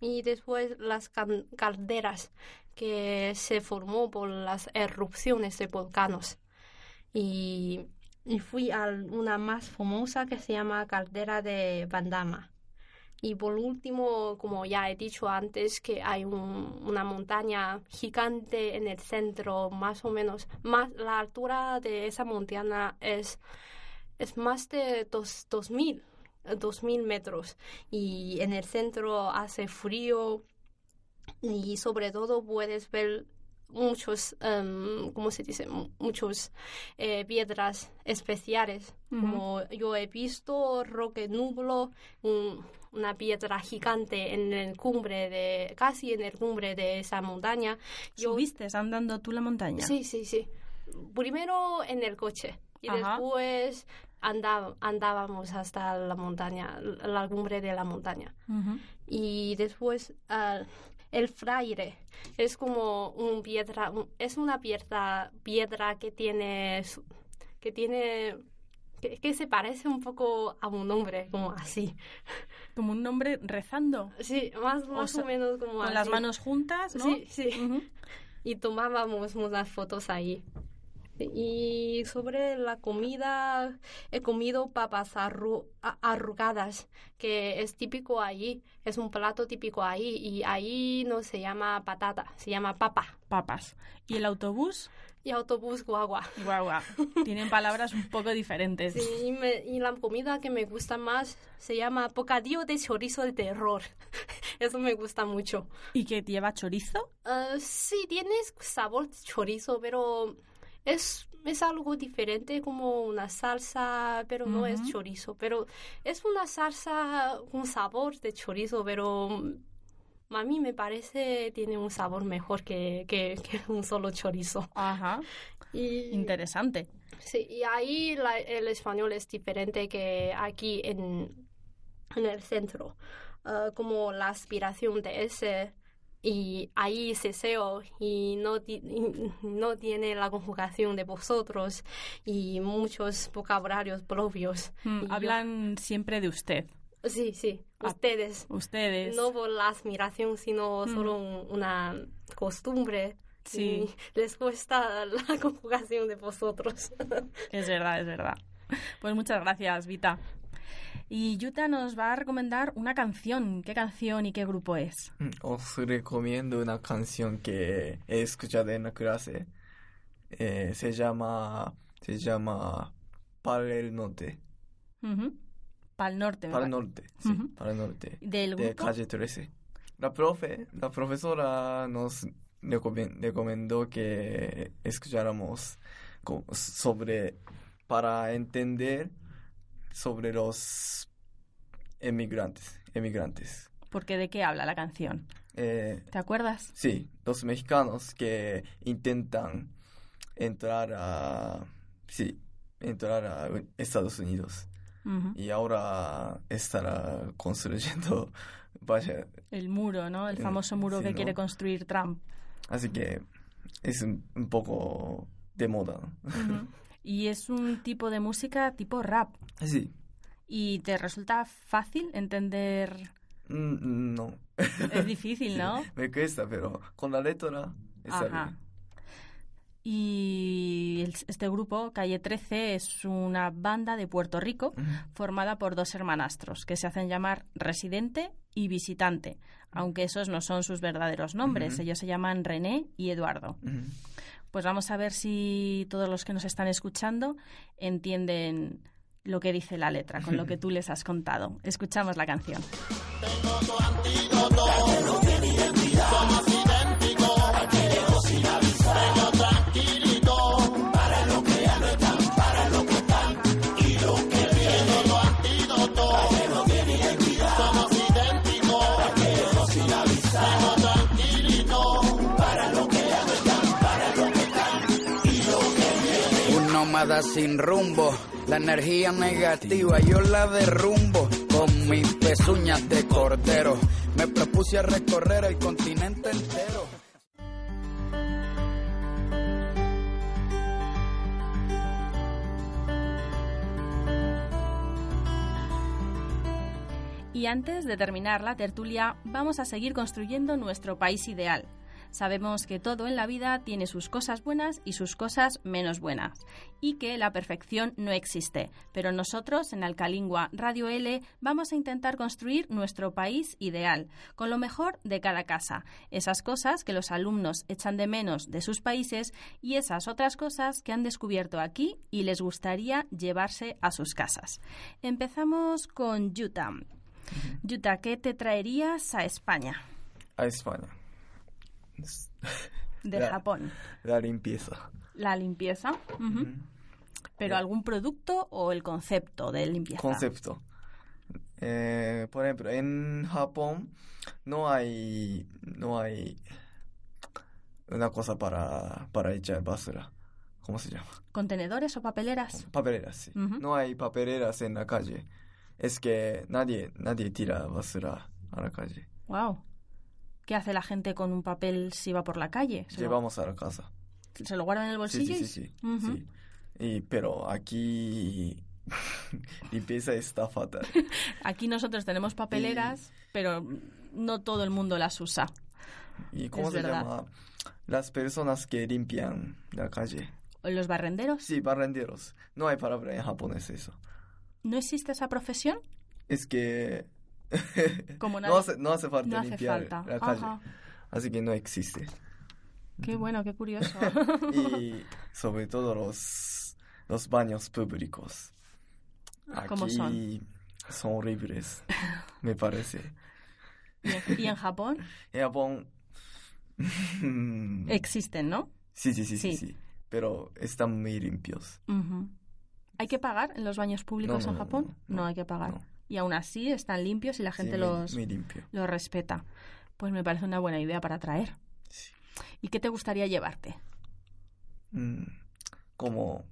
Y después las calderas que se formó por las erupciones de volcanos. Y, y fui a una más famosa que se llama caldera de Bandama y por último, como ya he dicho antes, que hay una montaña gigante en el centro, más o menos. Más, la altura de esa montaña es, es más de dos, 2000, 2000 metros. Y en el centro hace frío y sobre todo puedes ver muchos, um, ¿cómo se dice? Muchos eh, piedras especiales. Como yo he visto Roque Nublo, un, una piedra gigante en el cumbre de, casi en el cumbre de esa montaña. Yo, ¿Subiste andando tú la montaña? Sí, sí, sí. Primero en el coche y después andábamos hasta la montaña, la cumbre de la montaña. Y después uh, el fraile es como un piedra, es una piedra, piedra que tiene, que tiene que, se parece un poco a un hombre, como así. Como un hombre rezando. Sí, más, más o, menos como Con las manos juntas, ¿no? Sí, sí. Y tomábamos unas fotos ahí. Y sobre la comida, he comido papas arru- arrugadas, que es típico allí, es un plato típico ahí, y ahí no se llama patata, se llama papa. Papas. ¿Y el autobús? Y autobús guagua. Guau. Tienen palabras un poco diferentes. Sí, y, me- y la comida que me gusta más se llama bocadillo de chorizo de terror. Eso me gusta mucho. ¿Y que lleva chorizo? Ah, sí, tiene sabor de chorizo, pero es, es algo diferente, como una salsa, pero no es chorizo. Pero es una salsa con sabor de chorizo, pero a mí me parece tiene un sabor mejor que, que, que un solo chorizo. Ajá. Y, Interesante. Sí, y ahí la- el español es diferente que aquí en, en el centro. Ah, como la aspiración de ese y ahí ceseo y no, ti- y no tiene la conjugación de vosotros y muchos vocabularios propios. Mm, Y yo- Hablan siempre de usted. Sí, sí, Ah, ustedes. Ustedes. No por la admiración, sino Mm. solo un- una costumbre. Sí. Y les cuesta la conjugación de vosotros. Es verdad, es verdad. Pues muchas gracias, Vita. Y Yuta nos va a recomendar una canción. ¿Qué canción y qué grupo es? Mm, Os recomiendo una canción que he escuchado en la clase. Eh, se llama, se llama Para el Norte. Ujú. Pal Norte. Para el. Norte, sí. Para el Norte. ¿Del De calle 13. La profe, la profesora nos recomen- recomendó que escucháramos sobre, para entender sobre los emigrantes, emigrantes. Porque ¿de qué habla la canción? Eh, ¿Te acuerdas? Sí, los mexicanos que intentan entrar a, sí, entrar a Estados Unidos Ujú. y ahora estará construyendo, vaya, El muro, ¿no? El Eh, famoso muro sí, que ¿no? quiere construir Trump. así que es un, un poco de moda. ¿no? Ujú. Y es un tipo de música tipo rap. Sí, ¿Y te resulta fácil entender? Mm, no. Es difícil, Sí, ¿no? me cuesta, pero con la letra está Ajá. bien. Y el- este grupo, Calle 13, es una banda de Puerto Rico formada por dos hermanastros que se hacen llamar Residente y Visitante, aunque esos no son sus verdaderos nombres. Ellos se llaman René y Eduardo. Pues vamos a ver si todos los que nos están escuchando entienden lo que dice la letra, con lo que tú les has contado. Escuchamos la canción. Un sin rumbo, la energía negativa yo la derrumbo con mis pezuñas de cordero. Me propuse a recorrer el continente entero. Y antes de terminar la tertulia, vamos a seguir construyendo nuestro país ideal. Sabemos que todo en la vida tiene sus cosas buenas y sus cosas menos buenas, y que la perfección no existe, pero nosotros en Alcalingua Radio L vamos a intentar construir nuestro país ideal, con lo mejor de cada casa, esas cosas que los alumnos echan de menos de sus países y esas otras cosas que han descubierto aquí y les gustaría llevarse a sus casas. Empezamos con Utah. Yuta, ¿qué te traerías a España? A España. De La- Japón. La limpieza. La limpieza. ujú. ¿Pero Eh. algún producto o el concepto de limpieza? Concepto. Eh, por ejemplo, en Japón no hay, no hay una cosa para, para echar basura. ¿Cómo se llama? ¿Contenedores o papeleras? Papeleras, sí. Ujú. No hay papeleras en la calle. Es que nadie, nadie tira basura a la calle. Wow. ¿Qué hace la gente con un papel si va por la calle? ¿Se, lo, Llevamos a la casa. se lo guardan en el Sí, bolsillo? sí, y- sí, sí. Ujú. sí. Y, pero aquí limpieza está fatal. Aquí nosotros tenemos papeleras, pero no todo el mundo las usa. ¿Y cómo Es se verdad. llama? Las personas que limpian la calle. ¿Los barrenderos? Sí, barrenderos. No hay palabra en japonés eso. ¿No existe esa profesión? Es que Como no, nadie- hace, no hace falta no hace limpiar falta. la calle. Ajá. Así que no existe. Qué bueno, qué curioso. y sobre todo los, los baños públicos. Aquí ¿Cómo son? son horribles, me parece. ¿Y en, y en Japón? En Japón... Existen, ¿no? sí, sí, sí, sí, Sí. sí. Pero están muy limpios. Ujú. ¿Hay que pagar en los baños públicos No, no, en no, Japón? no, no, hay que pagar. Y aún así están limpios y la Sí, gente muy- los, Muy los respeta. Pues me parece una buena idea para traer. Sí. ¿Y qué te gustaría llevarte? Mm, como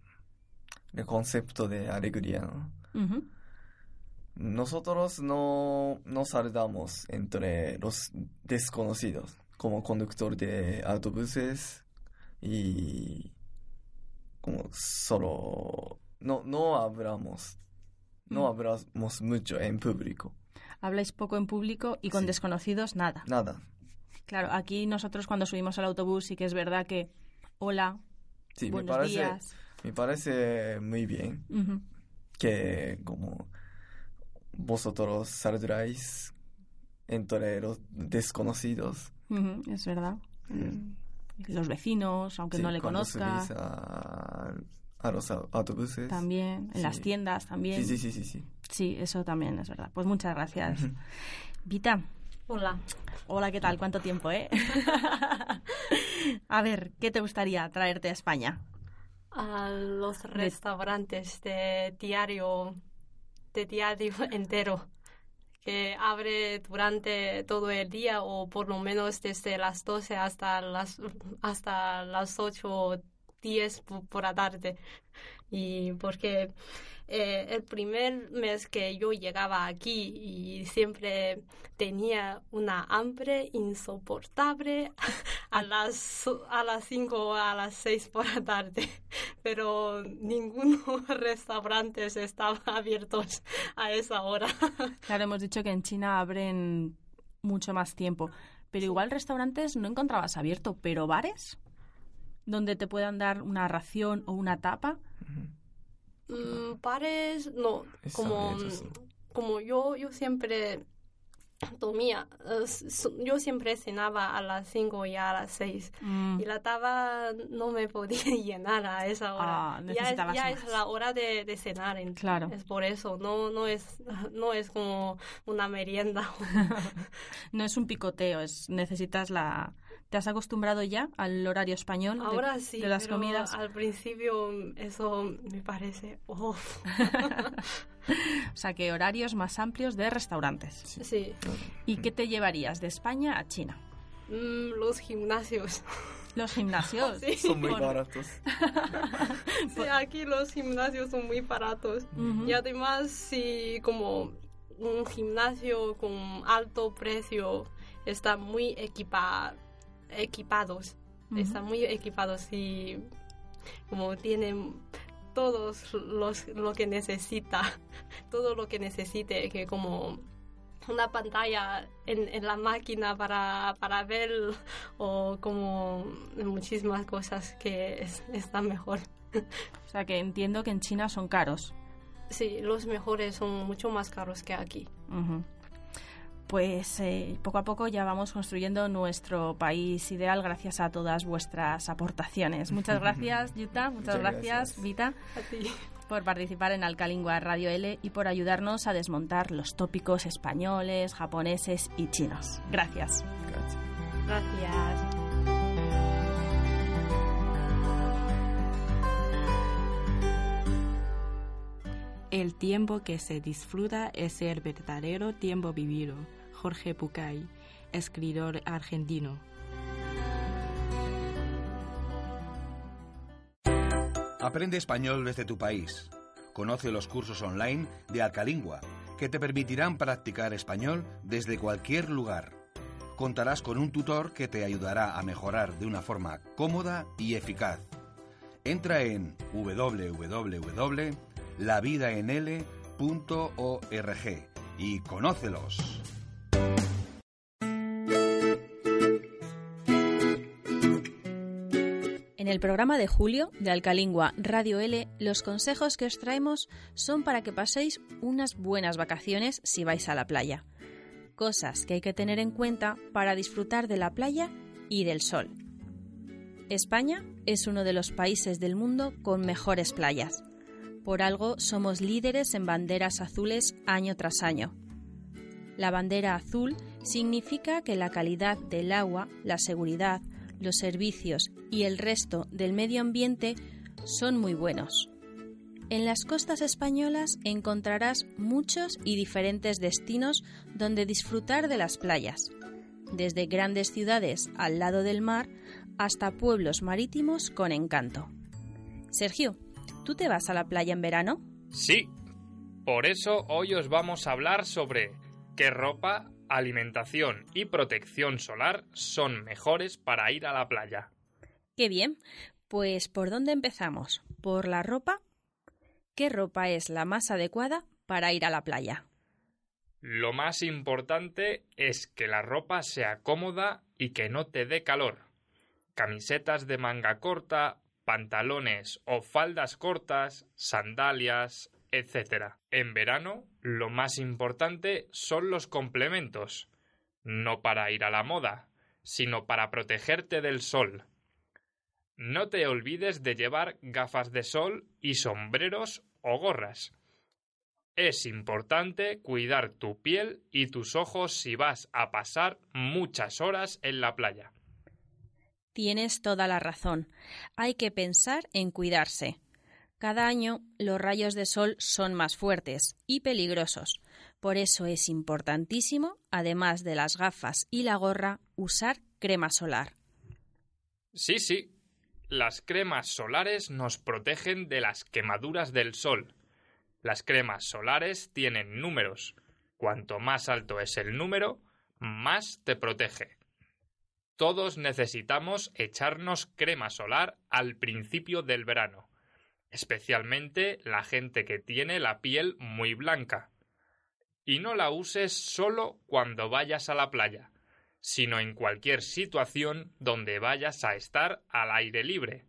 el concepto de alegría. Nosotros no, no saludamos entre los desconocidos, como conductor de autobuses y como solo no, no hablamos, no hablamos mucho en público, Habláis poco en público y con Sí. desconocidos nada. nada. Claro, aquí nosotros cuando subimos al autobús sí que es verdad que hola, Sí, me buenos parece, días. me parece muy bien Ujú. que como vosotros saludáis entre los desconocidos. Ujú, es verdad. Mm. Los vecinos, aunque Sí, no le cuando conozca, subís a, a los au- autobuses. también, en las Sí. tiendas también. Sí, sí, sí, sí, sí. Sí, eso también es verdad. Pues muchas gracias. Vita, Hola. hola, ¿qué tal? ¿Cuánto tiempo, eh? a ver, ¿qué te gustaría traerte a España? A los restaurantes de diario, de diario entero, que abre durante todo el día o por lo menos desde las 12 hasta las, hasta las 8 o 10 po- por la tarde. Y porque eh, el primer mes que yo llegaba aquí y siempre tenía una hambre insoportable a las a las 5 o a las 6 por la tarde, pero ninguno restaurantes estaban abiertos a esa hora. Claro, hemos dicho que en China abren mucho más tiempo, pero igual restaurantes no encontrabas abierto, pero bares donde te puedan dar una ración o una tapa. Mm, bares, no, como, sí. como yo, yo siempre dormía, eh, yo siempre cenaba a las 5 y a las 6 Mm, y la taba no me podía llenar a esa hora. Ah, ya es, ya es la hora de, de cenar, en- Claro. es por eso, no, no, es, no es como una merienda. no es un picoteo, es necesitas la... ¿Te has acostumbrado ya al horario español de- Ahora sí, de las pero comidas? al principio eso me parece... oh, O sea, que horarios más amplios de restaurantes. sí. ¿Y qué te llevarías de España a China? Mm, los gimnasios. Los gimnasios. Sí. Son muy baratos. Sí, aquí los gimnasios son muy baratos. Y además, si como un gimnasio con alto precio está muy equipa equipados, están muy equipados y como tienen todos los lo que necesita, todo lo que necesite, que como una pantalla en, en la máquina para, para ver o como muchísimas cosas que es- están mejor. O sea, que entiendo que en China son caros. Sí, los mejores son mucho más caros que aquí. Pues eh, poco a poco ya vamos construyendo nuestro país ideal gracias a todas vuestras aportaciones. Muchas gracias, Yuta. Muchas, Muchas gracias, gracias. Vita, A ti. por participar en Alcalingua Radio L y por ayudarnos a desmontar los tópicos españoles, japoneses y chinos. Gracias. Gracias. Gracias. El tiempo que se disfruta es el verdadero tiempo vivido. Jorge Bucay, escritor argentino. Aprende español desde tu país. Conoce los cursos online de Alcalingua, que te permitirán practicar español desde cualquier lugar. Contarás con un tutor que te ayudará a mejorar de una forma cómoda y eficaz. Entra en www.lavidaenl.org y conócelos. En el programa de julio de Alcalingua Radio L, los consejos que os traemos son para que paséis unas buenas vacaciones si vais a la playa. Cosas que hay que tener en cuenta para disfrutar de la playa y del sol. España es uno de los países del mundo con mejores playas. Por algo somos líderes en banderas azules año tras año. La bandera azul significa que la calidad del agua, la seguridad, los servicios y el resto del medio ambiente son muy buenos. En las costas españolas encontrarás muchos y diferentes destinos donde disfrutar de las playas, desde grandes ciudades al lado del mar hasta pueblos marítimos con encanto. Sergio, ¿tú te vas a la playa en verano? Sí. Por eso hoy os vamos a hablar sobre qué ropa alimentación y protección solar son mejores para ir a la playa. Qué bien. Pues ¿por dónde empezamos? ¿Por la ropa? ¿Qué ropa es la más adecuada para ir a la playa? Lo más importante es que la ropa sea cómoda y que no te dé calor. Camisetas de manga corta, pantalones o faldas cortas, sandalias, etc. En verano, lo más importante son los complementos, no para ir a la moda, sino para protegerte del sol. No te olvides de llevar gafas de sol y sombreros o gorras. Es importante cuidar tu piel y tus ojos si vas a pasar muchas horas en la playa. Tienes toda la razón. Hay que pensar en cuidarse. Cada año los rayos de sol son más fuertes y peligrosos. Por eso es importantísimo, además de las gafas y la gorra, usar crema solar. Sí, sí. Las cremas solares nos protegen de las quemaduras del sol. Las cremas solares tienen números. Cuanto más alto es el número, más te protege. Todos necesitamos echarnos crema solar al principio del verano especialmente la gente que tiene la piel muy blanca. Y no la uses solo cuando vayas a la playa, sino en cualquier situación donde vayas a estar al aire libre.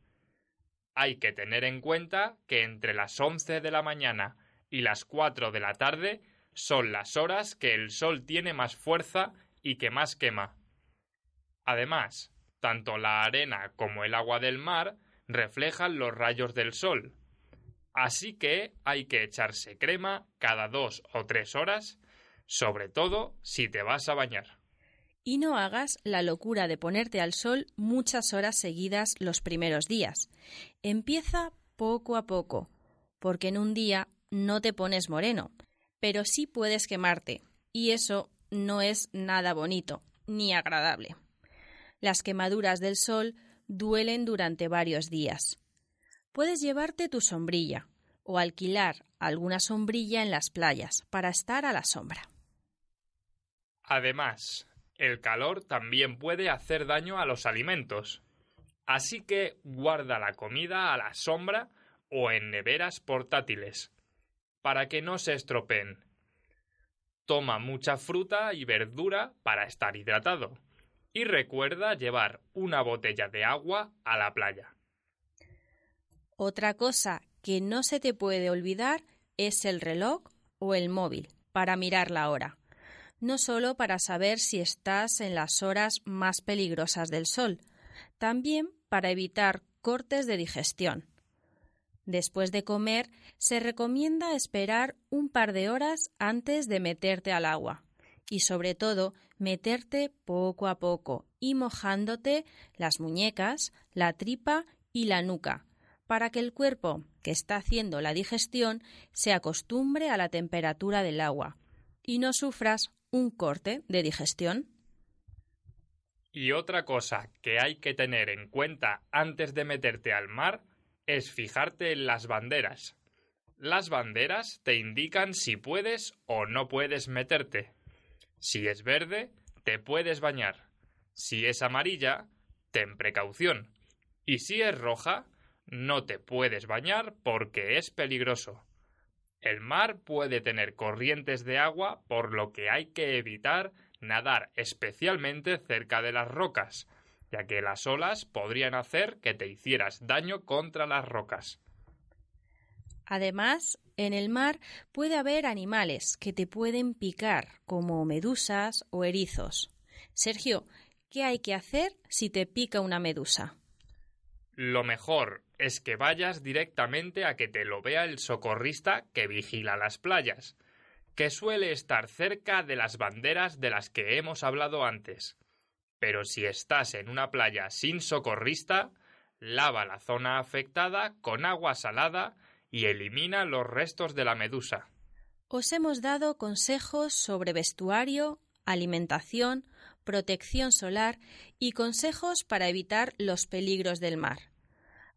Hay que tener en cuenta que entre las once de la mañana y las cuatro de la tarde son las horas que el sol tiene más fuerza y que más quema. Además, tanto la arena como el agua del mar reflejan los rayos del sol. Así que hay que echarse crema cada dos o tres horas, sobre todo si te vas a bañar. Y no hagas la locura de ponerte al sol muchas horas seguidas los primeros días. Empieza poco a poco, porque en un día no te pones moreno, pero sí puedes quemarte, y eso no es nada bonito ni agradable. Las quemaduras del sol duelen durante varios días. Puedes llevarte tu sombrilla o alquilar alguna sombrilla en las playas para estar a la sombra. Además, el calor también puede hacer daño a los alimentos. Así que guarda la comida a la sombra o en neveras portátiles, para que no se estropeen. Toma mucha fruta y verdura para estar hidratado y recuerda llevar una botella de agua a la playa. Otra cosa que no se te puede olvidar es el reloj o el móvil para mirar la hora, no solo para saber si estás en las horas más peligrosas del sol, también para evitar cortes de digestión. Después de comer, se recomienda esperar un par de horas antes de meterte al agua y sobre todo meterte poco a poco y mojándote las muñecas, la tripa y la nuca, para que el cuerpo que está haciendo la digestión se acostumbre a la temperatura del agua y no sufras un corte de digestión. Y otra cosa que hay que tener en cuenta antes de meterte al mar es fijarte en las banderas. Las banderas te indican si puedes o no puedes meterte. Si es verde, te puedes bañar. Si es amarilla, ten precaución. Y si es roja, no te puedes bañar porque es peligroso. El mar puede tener corrientes de agua, por lo que hay que evitar nadar especialmente cerca de las rocas, ya que las olas podrían hacer que te hicieras daño contra las rocas. Además, en el mar puede haber animales que te pueden picar, como medusas o erizos. Sergio, ¿qué hay que hacer si te pica una medusa? Lo mejor es que vayas directamente a que te lo vea el socorrista que vigila las playas, que suele estar cerca de las banderas de las que hemos hablado antes. Pero si estás en una playa sin socorrista, lava la zona afectada con agua salada y elimina los restos de la medusa. Os hemos dado consejos sobre vestuario, alimentación, protección solar y consejos para evitar los peligros del mar.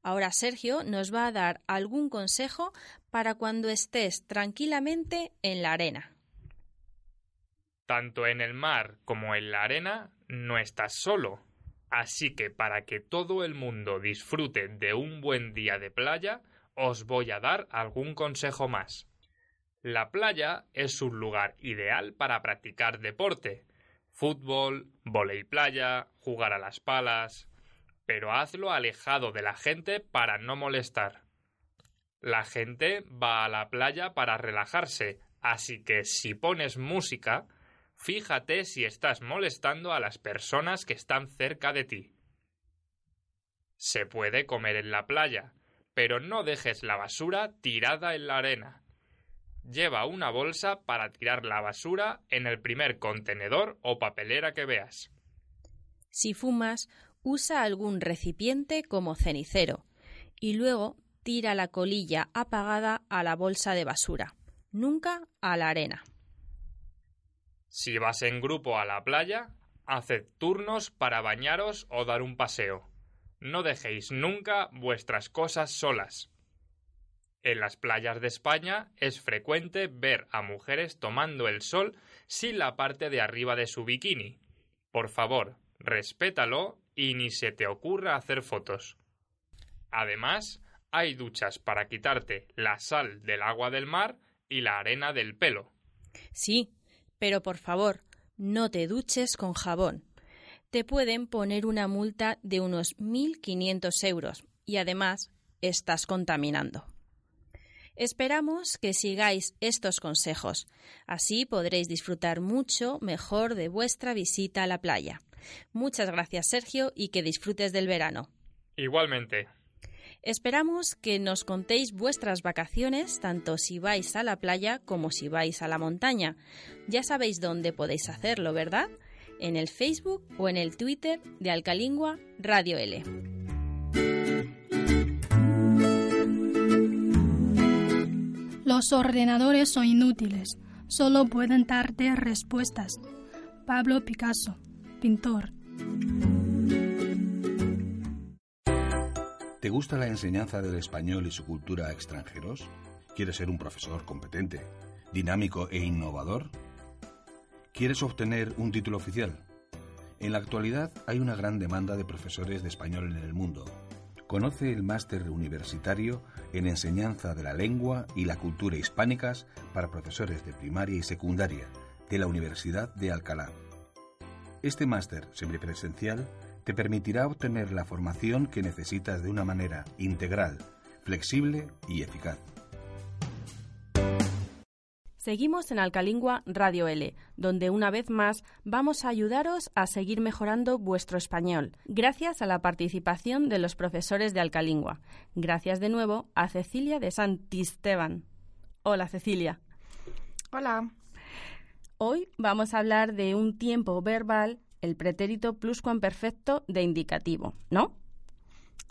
Ahora Sergio nos va a dar algún consejo para cuando estés tranquilamente en la arena. Tanto en el mar como en la arena no estás solo. Así que para que todo el mundo disfrute de un buen día de playa, os voy a dar algún consejo más. La playa es un lugar ideal para practicar deporte. Fútbol, volei playa, jugar a las palas. Pero hazlo alejado de la gente para no molestar. La gente va a la playa para relajarse, así que si pones música, fíjate si estás molestando a las personas que están cerca de ti. Se puede comer en la playa, pero no dejes la basura tirada en la arena. Lleva una bolsa para tirar la basura en el primer contenedor o papelera que veas. Si fumas, usa algún recipiente como cenicero y luego tira la colilla apagada a la bolsa de basura, nunca a la arena. Si vas en grupo a la playa, haced turnos para bañaros o dar un paseo. No dejéis nunca vuestras cosas solas. En las playas de España es frecuente ver a mujeres tomando el sol sin la parte de arriba de su bikini. Por favor, respétalo y ni se te ocurra hacer fotos. Además, hay duchas para quitarte la sal del agua del mar y la arena del pelo. Sí, pero por favor, no te duches con jabón. Te pueden poner una multa de unos 1.500 euros y además estás contaminando. Esperamos que sigáis estos consejos. Así podréis disfrutar mucho mejor de vuestra visita a la playa. Muchas gracias, Sergio, y que disfrutes del verano. Igualmente. Esperamos que nos contéis vuestras vacaciones, tanto si vais a la playa como si vais a la montaña. Ya sabéis dónde podéis hacerlo, ¿verdad? En el Facebook o en el Twitter de Alcalingua Radio L. Los ordenadores son inútiles, solo pueden darte respuestas. Pablo Picasso, pintor. ¿Te gusta la enseñanza del español y su cultura a extranjeros? ¿Quieres ser un profesor competente, dinámico e innovador? ¿Quieres obtener un título oficial? En la actualidad hay una gran demanda de profesores de español en el mundo. Conoce el máster universitario en enseñanza de la lengua y la cultura hispánicas para profesores de primaria y secundaria de la Universidad de Alcalá. Este máster semipresencial te permitirá obtener la formación que necesitas de una manera integral, flexible y eficaz. Seguimos en Alcalingua Radio L, donde una vez más vamos a ayudaros a seguir mejorando vuestro español, gracias a la participación de los profesores de Alcalingua. Gracias de nuevo a Cecilia de Santisteban. Hola Cecilia. Hola. Hoy vamos a hablar de un tiempo verbal, el pretérito pluscuamperfecto de indicativo, ¿no?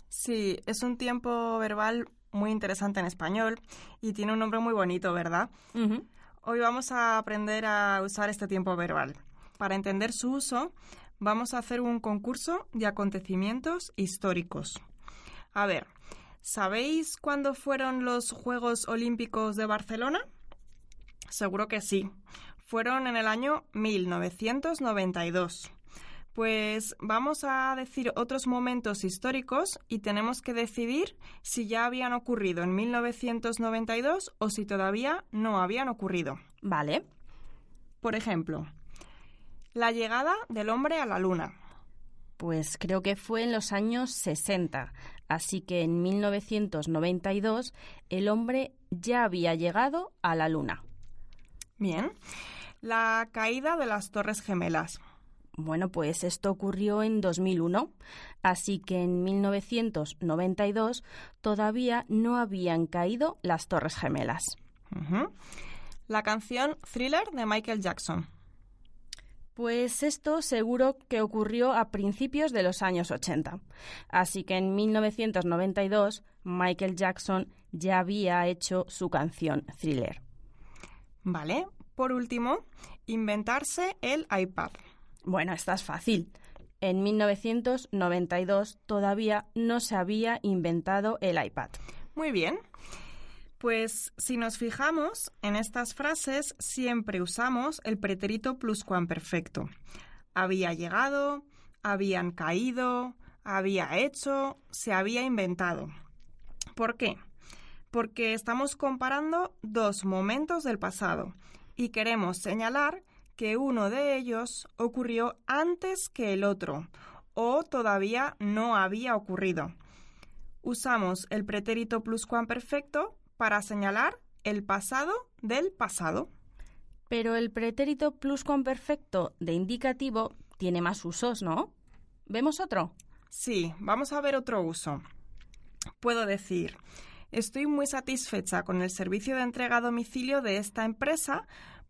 Sí, es un tiempo verbal muy interesante en español y tiene un nombre muy bonito, ¿verdad? Hoy vamos a aprender a usar este tiempo verbal. Para entender su uso, vamos a hacer un concurso de acontecimientos históricos. A ver, ¿sabéis cuándo fueron los Juegos Olímpicos de Barcelona? Seguro que sí. Fueron en el año 1992. Pues vamos a decir otros momentos históricos y tenemos que decidir si ya habían ocurrido en 1992 o si todavía no habían ocurrido. Vale. Por ejemplo, la llegada del hombre a la luna. Pues creo que fue en los años 60. Así que en 1992 el hombre ya había llegado a la Luna. Bien. La caída de las Torres Gemelas. Bueno, pues esto ocurrió en 2001, así que en 1992 todavía no habían caído las Torres Gemelas. La canción Thriller de Michael Jackson. Pues esto seguro que ocurrió a principios de los años 80. Así que en 1992 Michael Jackson ya había hecho su canción Thriller. Vale. Por último, inventarse el iPad. Bueno, esta es fácil. En 1992 todavía no se había inventado el iPad. Muy bien. Pues si nos fijamos en estas frases, siempre usamos el pretérito pluscuamperfecto. Había llegado, habían caído, había hecho, se había inventado. ¿Por qué? Porque estamos comparando dos momentos del pasado y queremos señalar que uno de ellos ocurrió antes que el otro o todavía no había ocurrido. Usamos el pretérito pluscuamperfecto para señalar el pasado del pasado. Pero el pretérito pluscuamperfecto de indicativo tiene más usos, ¿no? ¿Vemos otro? Sí, vamos a ver otro uso. Puedo decir, estoy muy satisfecha con el servicio de entrega a domicilio de esta empresa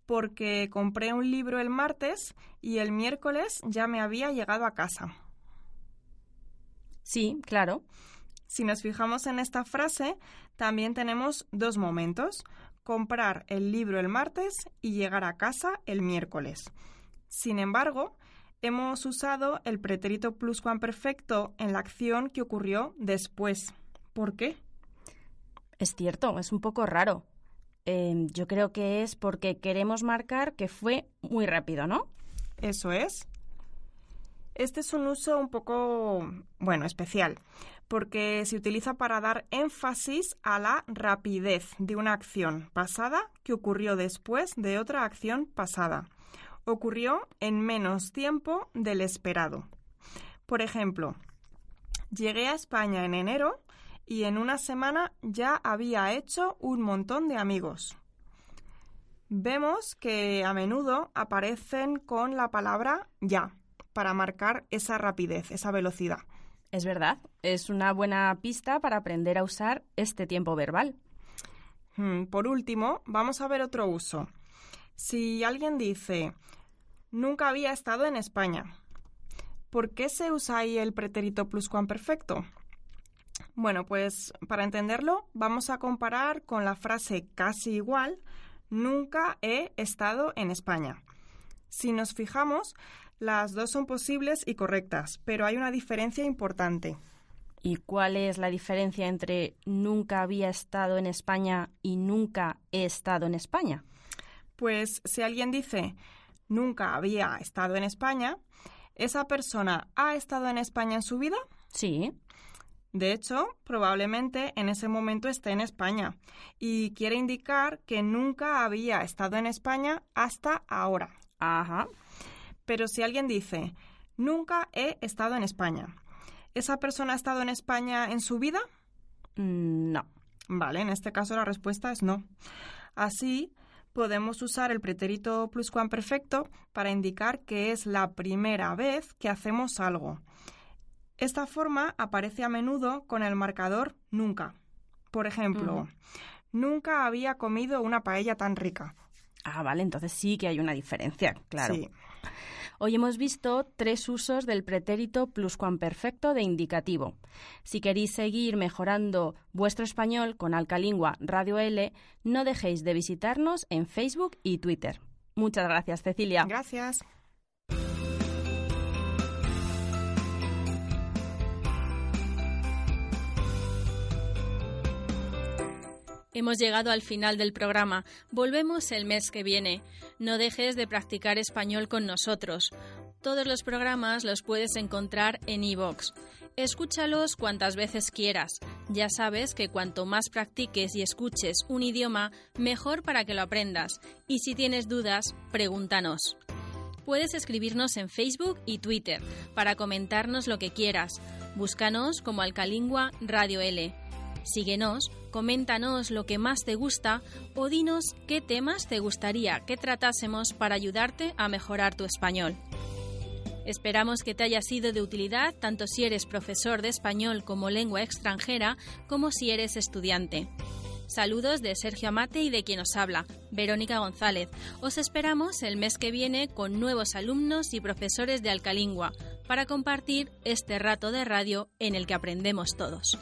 porque compré un libro el martes y el miércoles ya me había llegado a casa. Sí, claro. Si nos fijamos en esta frase, también tenemos dos momentos, comprar el libro el martes y llegar a casa el miércoles. Sin embargo, hemos usado el pretérito pluscuamperfecto en la acción que ocurrió después. ¿Por qué? Es cierto, es un poco raro. Em, yo creo que es porque queremos marcar que fue muy rápido, ¿no? Eso es. Este es un uso un poco, bueno, especial, porque se utiliza para dar énfasis a la rapidez de una acción pasada que ocurrió después de otra acción pasada. Ocurrió en menos tiempo del esperado. Por ejemplo, llegué a España en enero y en una semana ya había hecho un montón de amigos. Vemos que a menudo aparecen con la palabra ya para marcar esa rapidez, esa velocidad. Es verdad, es una buena pista para aprender a usar este tiempo verbal. Hmm, por último, vamos a ver otro uso. Si alguien dice, nunca había estado en España, ¿por qué se usa ahí el pretérito pluscuamperfecto? Bueno, pues para entenderlo, vamos a comparar con la frase casi igual, nunca he estado en España. Si nos fijamos, las dos son posibles y correctas, pero hay una diferencia importante. ¿Y cuál es la diferencia entre nunca había estado en España y nunca he estado en España? Pues si alguien dice nunca había estado en España, ¿esa persona ha estado en España en su vida? Sí. De hecho, probablemente en ese momento esté en España y quiere indicar que nunca había estado en España hasta ahora. Ajá. Pero si alguien dice, nunca he estado en España, ¿esa persona ha estado en España en su vida? Mm, no. Vale, en este caso la respuesta es no. Así, podemos usar el pretérito pluscuamperfecto para indicar que es la primera vez que hacemos algo. Esta forma aparece a menudo con el marcador nunca. Por ejemplo, nunca había comido una paella tan rica. Ah, vale, entonces sí que hay una diferencia, claro. Sí. Hoy hemos visto tres usos del pretérito pluscuamperfecto de indicativo. Si queréis seguir mejorando vuestro español con Alcalingua Radio L, no dejéis de visitarnos en Facebook y Twitter. Muchas gracias, Cecilia. Gracias. Hemos llegado al final del programa. Volvemos el mes que viene. No dejes de practicar español con nosotros. Todos los programas los puedes encontrar en iVoox. Escúchalos cuantas veces quieras. Ya sabes que cuanto más practiques y escuches un idioma, mejor para que lo aprendas. Y si tienes dudas, pregúntanos. Puedes escribirnos en Facebook y Twitter para comentarnos lo que quieras. Búscanos como Alcalingua Radio L. Síguenos, coméntanos lo que más te gusta o dinos qué temas te gustaría que tratásemos para ayudarte a mejorar tu español. Esperamos que te haya sido de utilidad tanto si eres profesor de español como lengua extranjera como si eres estudiante. Saludos de Sergio Amate y de quien os habla, Verónica González. Os esperamos el mes que viene con nuevos alumnos y profesores de Alcalingua para compartir este rato de radio en el que aprendemos todos.